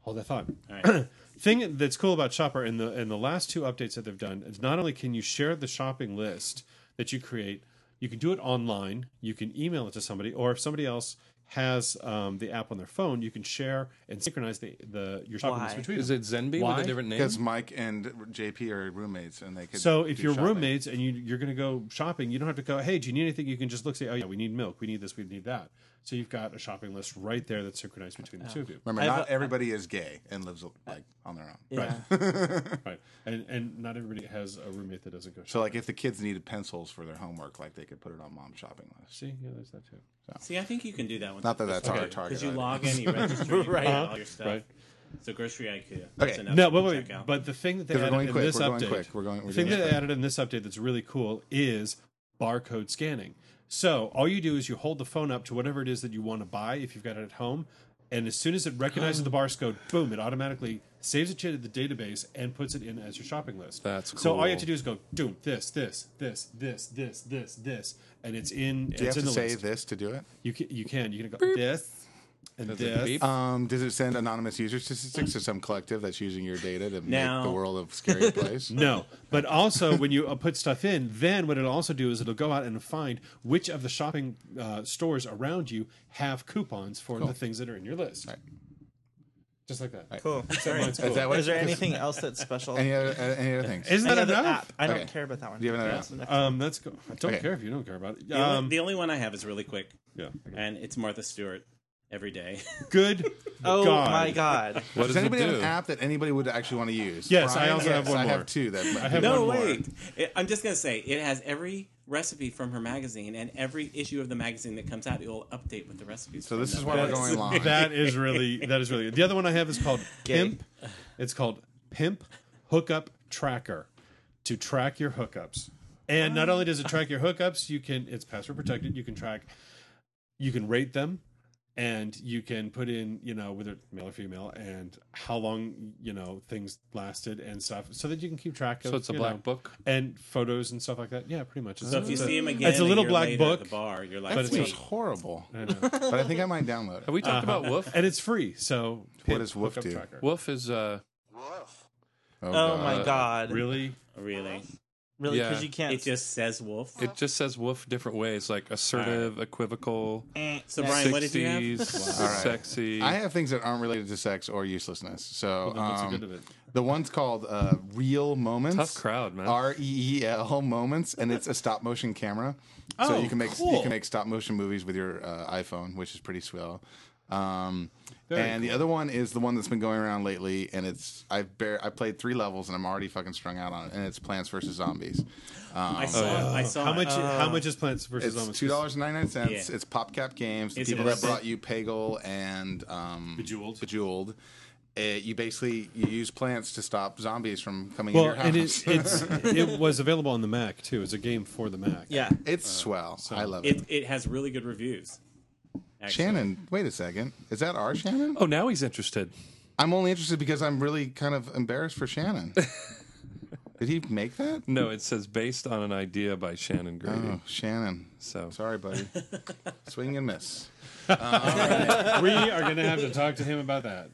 Speaker 5: hold that thought.
Speaker 6: All right.
Speaker 5: thing that's cool about Shopper in the in the last two updates that they've done is not only can you share the shopping list that you create, you can do it online. You can email it to somebody, or if somebody else has um, the app on their phone, you can share and synchronize the, the your shopping
Speaker 3: Why?
Speaker 5: list between
Speaker 2: Is
Speaker 5: them.
Speaker 2: it Zenby
Speaker 5: Why?
Speaker 2: with a different name?
Speaker 4: Because Mike and JP are roommates, and they could.
Speaker 5: So if
Speaker 4: do
Speaker 5: you're
Speaker 4: shopping.
Speaker 5: roommates and you, you're going to go shopping, you don't have to go. Hey, do you need anything? You can just look. Say, oh yeah, we need milk. We need this. We need that. So you've got a shopping list right there that's synchronized between the two of you.
Speaker 4: remember,
Speaker 3: I have
Speaker 4: not
Speaker 3: a-
Speaker 4: everybody is gay and lives like on their own.
Speaker 3: Yeah.
Speaker 5: Right, and and not everybody has a roommate that doesn't go.
Speaker 4: So like, if the kids needed pencils for their homework, like they could put it on mom's shopping list.
Speaker 5: see, yeah, there's that too.
Speaker 6: See, I think you can do that one.
Speaker 4: Not that that's our target.
Speaker 6: Because you
Speaker 4: audience.
Speaker 6: log in, you register, you
Speaker 3: Right.
Speaker 6: right. all your stuff.
Speaker 5: Right.
Speaker 6: So Grocery IQ.
Speaker 4: Okay.
Speaker 6: That's enough
Speaker 5: No,
Speaker 6: to
Speaker 5: but wait,
Speaker 6: check out.
Speaker 5: but the thing that they
Speaker 4: 'Cause we're
Speaker 5: added
Speaker 4: going
Speaker 5: in
Speaker 4: quick,
Speaker 5: this
Speaker 4: we're going
Speaker 5: update,
Speaker 4: quick, we're going- we're
Speaker 5: the thing
Speaker 4: doing
Speaker 5: that
Speaker 4: it
Speaker 5: they added in this update that's really cool is barcode scanning. So all you do is you hold the phone up to whatever it is that you want to buy if you've got it at home, and as soon as it recognizes the oh. barcode, boom, it automatically saves it to the database and puts it in as your shopping list.
Speaker 2: That's cool.
Speaker 5: So all you have to do is go, do this, this, this, this, this, this, this, and it's in.
Speaker 4: Do you
Speaker 5: it's
Speaker 4: have
Speaker 5: in
Speaker 4: to
Speaker 5: the
Speaker 4: say
Speaker 5: list.
Speaker 4: this to do it?
Speaker 5: You can. You can. You can go this and
Speaker 2: Does it beep?
Speaker 4: Um, does it send anonymous user statistics to some collective that's using your data to
Speaker 6: Now-
Speaker 4: make the world a scary place?
Speaker 5: No, but also when you uh, put stuff in, then what it'll also do is it'll go out and find which of the shopping uh, stores around you have coupons for the things that are in your list.
Speaker 4: Right.
Speaker 5: Just like that.
Speaker 3: Cool. Sorry.
Speaker 4: Is that what?
Speaker 3: Is there anything else that's special?
Speaker 4: Any other, uh, any other things?
Speaker 5: Isn't
Speaker 3: Any
Speaker 5: that
Speaker 3: other
Speaker 5: enough?
Speaker 3: app? I don't
Speaker 4: Okay.
Speaker 3: care about that one.
Speaker 4: Do you have another
Speaker 3: That's
Speaker 4: app?
Speaker 3: the next
Speaker 5: Um, that's go- I don't
Speaker 4: Okay.
Speaker 5: care if you don't care about it.
Speaker 6: the, only,
Speaker 5: Um,
Speaker 6: the only one I have is really quick,
Speaker 5: yeah.
Speaker 6: and it's Martha Stewart every day.
Speaker 5: Good.
Speaker 3: Oh
Speaker 5: God.
Speaker 3: my god.
Speaker 2: what
Speaker 4: Does
Speaker 2: does it
Speaker 4: anybody have an app that anybody would actually want to use?
Speaker 5: Yes, I
Speaker 4: Brian?
Speaker 5: also have
Speaker 4: Yes,
Speaker 5: one
Speaker 4: I
Speaker 5: more.
Speaker 4: have two. That
Speaker 5: I have
Speaker 6: no,
Speaker 5: one more.
Speaker 6: wait. It, I'm just gonna say it has every recipe from her magazine, and every issue of the magazine that comes out, it will update with the recipes.
Speaker 4: So this
Speaker 6: that
Speaker 4: is why we're going long.
Speaker 5: That is really that is really good. The other one I have is called Pimp. It's called Pimp Hookup Tracker to track your hookups. And not oh. only does it track your hookups, you can it's password protected. You can track, you can rate them, and you can put in you know whether male or female and how long you know things lasted and stuff, so that you can keep track of.
Speaker 2: So it's a black
Speaker 5: know,
Speaker 2: book.
Speaker 5: and photos and stuff like that. Yeah, pretty much. It's,
Speaker 6: So if you
Speaker 5: a-
Speaker 6: see him again,
Speaker 5: it's a little black book,
Speaker 6: at the bar. You're like,
Speaker 5: but
Speaker 4: That
Speaker 5: it's
Speaker 6: wait,
Speaker 4: seems horrible,
Speaker 5: I know.
Speaker 4: but I think I might download it.
Speaker 2: Have we talked about Woof?
Speaker 5: and it's free. So
Speaker 4: What does Woof do?
Speaker 5: Tracker.
Speaker 2: Woof is uh,
Speaker 3: Oh my god.
Speaker 5: Really?
Speaker 6: really?
Speaker 3: Really?
Speaker 2: Yeah.
Speaker 3: Because you can't.
Speaker 6: It just says woof.
Speaker 2: it just says woof different ways, like assertive, equivocal,
Speaker 3: Eh,
Speaker 6: So
Speaker 3: nah.
Speaker 6: Brian, what did you have?
Speaker 2: sixties,
Speaker 4: All right.
Speaker 2: sexy.
Speaker 4: I have things that aren't related to sex or uselessness. So
Speaker 5: Well, then what's the
Speaker 4: um,
Speaker 5: good of it?
Speaker 4: the one's called uh, Reel Moments.
Speaker 2: Tough crowd, man.
Speaker 4: R E E L moments, and it's a stop motion camera. Oh, so
Speaker 5: Oh,
Speaker 4: you can make
Speaker 5: cool.
Speaker 4: you can make stop motion movies with your uh, iPhone, which is pretty swell. Um,
Speaker 5: Very
Speaker 4: and the other one is the one that's been going around lately, and it's I've bare I played three levels and I'm already fucking strung out on it, and it's Plants vs Zombies. Um,
Speaker 6: I saw. I saw.
Speaker 5: How
Speaker 6: it.
Speaker 5: much? how much is Plants vs
Speaker 4: it's
Speaker 5: Zombies?
Speaker 4: two dollars and ninety nine cents.
Speaker 6: Yeah.
Speaker 4: It's PopCap Games. The
Speaker 6: Is
Speaker 4: people that
Speaker 6: worth it?
Speaker 4: brought you Peggle and um,
Speaker 5: Bejeweled.
Speaker 4: Bejeweled. Uh, you basically you use plants to stop zombies from coming in
Speaker 5: Well,
Speaker 4: your house.
Speaker 5: and it, it's it was available on the Mac too. It's a game for the Mac.
Speaker 3: Yeah.
Speaker 4: it's swell. So. I love it.
Speaker 6: It it has really good reviews. Actually.
Speaker 4: Shannon, wait a second. Is that our Shannon?
Speaker 2: oh, now he's interested.
Speaker 4: I'm only interested because I'm really kind of embarrassed for Shannon. Did he make that?
Speaker 2: No, it says based on an idea by Shannon Grady.
Speaker 4: Oh, Shannon.
Speaker 2: So
Speaker 4: Sorry, buddy. Swing and miss.
Speaker 5: we are going to have to talk to him about that.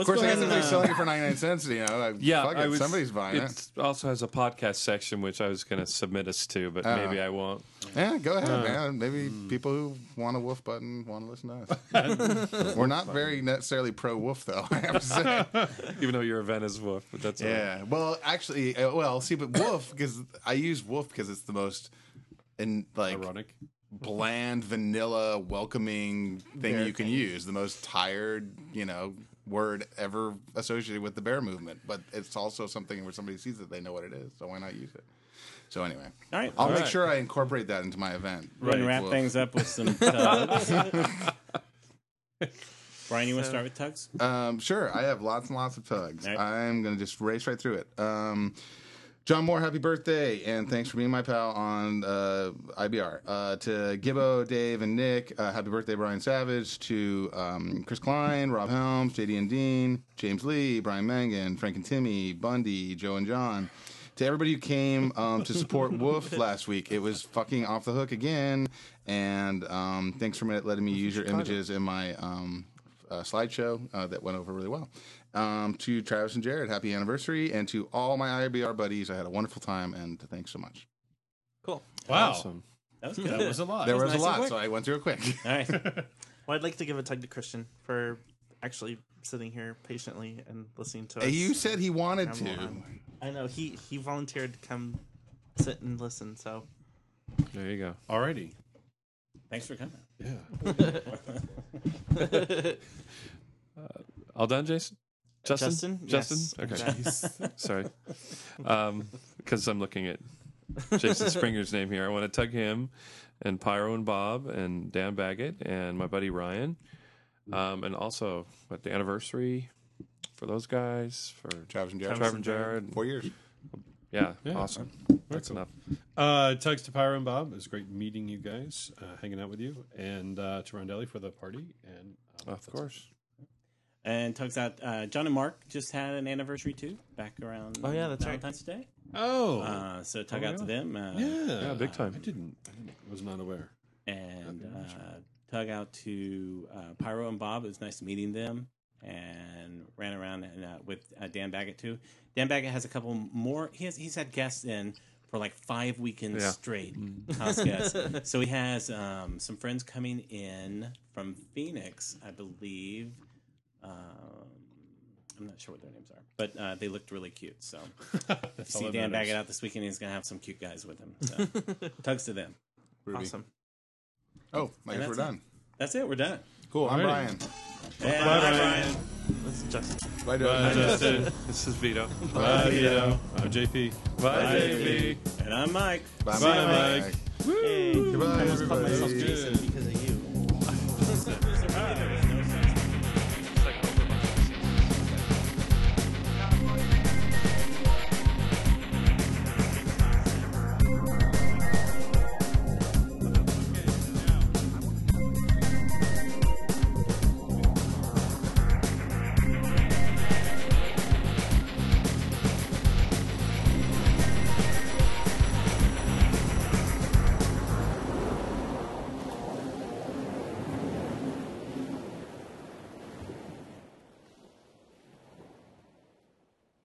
Speaker 4: Of course, I
Speaker 6: going
Speaker 4: guess if
Speaker 6: on?
Speaker 4: they're selling it for 99 cents, you know, like,
Speaker 2: yeah,
Speaker 4: fuck it,
Speaker 2: was,
Speaker 4: somebody's buying it.
Speaker 2: It also has a podcast section which I was going to submit us to, but
Speaker 4: Uh.
Speaker 2: maybe I won't.
Speaker 4: Yeah, go ahead,
Speaker 5: Uh,
Speaker 4: man. Maybe
Speaker 5: hmm.
Speaker 4: people who want a wolf button want to listen to us. We're not very necessarily pro wolf, though. I have to say.
Speaker 2: Even though your event is woof, but that's all right.
Speaker 4: Yeah. Well, actually, uh, well, see, but wolf because I use wolf because it's the most and like
Speaker 5: Ironic.
Speaker 4: bland, vanilla, welcoming thing you can use. The most tired, you know, word ever associated with the bear movement. But it's also something where somebody sees it, they know what it is. So why not use it? So anyway,
Speaker 6: All right.
Speaker 4: I'll
Speaker 6: All
Speaker 4: make
Speaker 2: right.
Speaker 4: sure I incorporate that into my event.
Speaker 6: We're gonna wrap things up with some tugs. Brian, you want to start with tugs?
Speaker 4: Um, sure, I have lots and lots of tugs.
Speaker 6: Right.
Speaker 4: I'm going to just race right through it. Um, John Moore, happy birthday, and thanks for being my pal on uh, IBR. Uh, to Gibbo, Dave, and Nick, uh, happy birthday, Brian Savage. To um, Chris Klein, Rob Helms, JD and Dean, James Lee, Brian Mangan, Frank and Timmy, Bundy, Joe and John. To everybody who came um, to support Woof last week, it was fucking off the hook again. And um, thanks for letting me use your images in my um, uh, slideshow uh, that went over really well. Um, to Travis and Jared, happy anniversary, and to all my IBR buddies, I had a wonderful time, and thanks so much.
Speaker 3: Cool.
Speaker 5: Wow,
Speaker 2: Awesome.
Speaker 6: That was good.
Speaker 5: that was a lot.
Speaker 4: There was,
Speaker 6: nice
Speaker 4: a lot, so I went through it quick.
Speaker 6: All right.
Speaker 3: Well, I'd like to give a tug to Christian for actually sitting here patiently and listening to us.
Speaker 4: you said he wanted to.
Speaker 3: on. I know he he volunteered to come sit and listen. So
Speaker 2: There you go.
Speaker 5: Alrighty.
Speaker 6: Thanks for coming.
Speaker 5: Yeah.
Speaker 2: All done, Jason? Justin?
Speaker 3: Justin?
Speaker 2: Justin?
Speaker 3: Yes,
Speaker 2: okay. Sorry. Because I'm looking at Jason Springer's name here. I want to tug him and Pyro and Bob and Dan Baggett and my buddy Ryan. Um, and also, what, the anniversary for those guys? For
Speaker 4: Travis and Jared.
Speaker 2: Trevor and Jared.
Speaker 4: Four years.
Speaker 2: Yeah,
Speaker 5: Yeah.
Speaker 2: awesome. That's enough.
Speaker 5: Uh, Tugs to Pyro and Bob. It was great meeting you guys, uh, hanging out with you, and uh, to Rondelli for the party. And uh,
Speaker 2: Of course.
Speaker 6: And tugs out. Uh, John and Mark just had an anniversary too, back around.
Speaker 3: Oh, yeah, that's right.
Speaker 6: Valentine's Day.
Speaker 5: Oh,
Speaker 6: Uh, so tug
Speaker 5: Oh,
Speaker 6: out to them. Uh,
Speaker 5: yeah,
Speaker 2: Yeah, big time.
Speaker 5: I didn't. I didn't was not aware.
Speaker 6: and uh, tug out to uh, Pyro and Bob. It was nice meeting them, and ran around and, uh, with uh, Dan Baggett too. Dan Baggett has a couple more. He has he's had guests in for like five weekends
Speaker 2: Yeah.
Speaker 6: straight. House guests. So he has um, some friends coming in from Phoenix, I believe. Um, I'm not sure what their names are, but uh, they looked really cute. So if you
Speaker 5: all
Speaker 6: see
Speaker 5: that
Speaker 6: Dan
Speaker 5: matters.
Speaker 6: Baggett out this weekend, he's gonna have some cute guys with him. So tugs to them.
Speaker 4: Ruby.
Speaker 3: awesome.
Speaker 4: Oh, I
Speaker 6: And
Speaker 4: guess we're
Speaker 6: that's it.
Speaker 4: done.
Speaker 6: That's it. We're done.
Speaker 4: Cool. I'm
Speaker 5: Alrighty.
Speaker 4: Brian.
Speaker 6: And
Speaker 5: Bye,
Speaker 6: bye,
Speaker 5: Brian.
Speaker 3: This is Justin.
Speaker 4: Bye,
Speaker 5: Bye,
Speaker 4: Doug.
Speaker 5: Justin.
Speaker 2: This is Vito.
Speaker 5: Bye, Vito. I'm JP.
Speaker 2: Bye,
Speaker 6: Bye,
Speaker 2: JP.
Speaker 6: And I'm Mike.
Speaker 4: Bye,
Speaker 5: Bye,
Speaker 4: Mike.
Speaker 5: Mike.
Speaker 3: Hey,
Speaker 4: Goodbye,
Speaker 3: I almost called myself
Speaker 4: everybody.
Speaker 3: Jason because of you.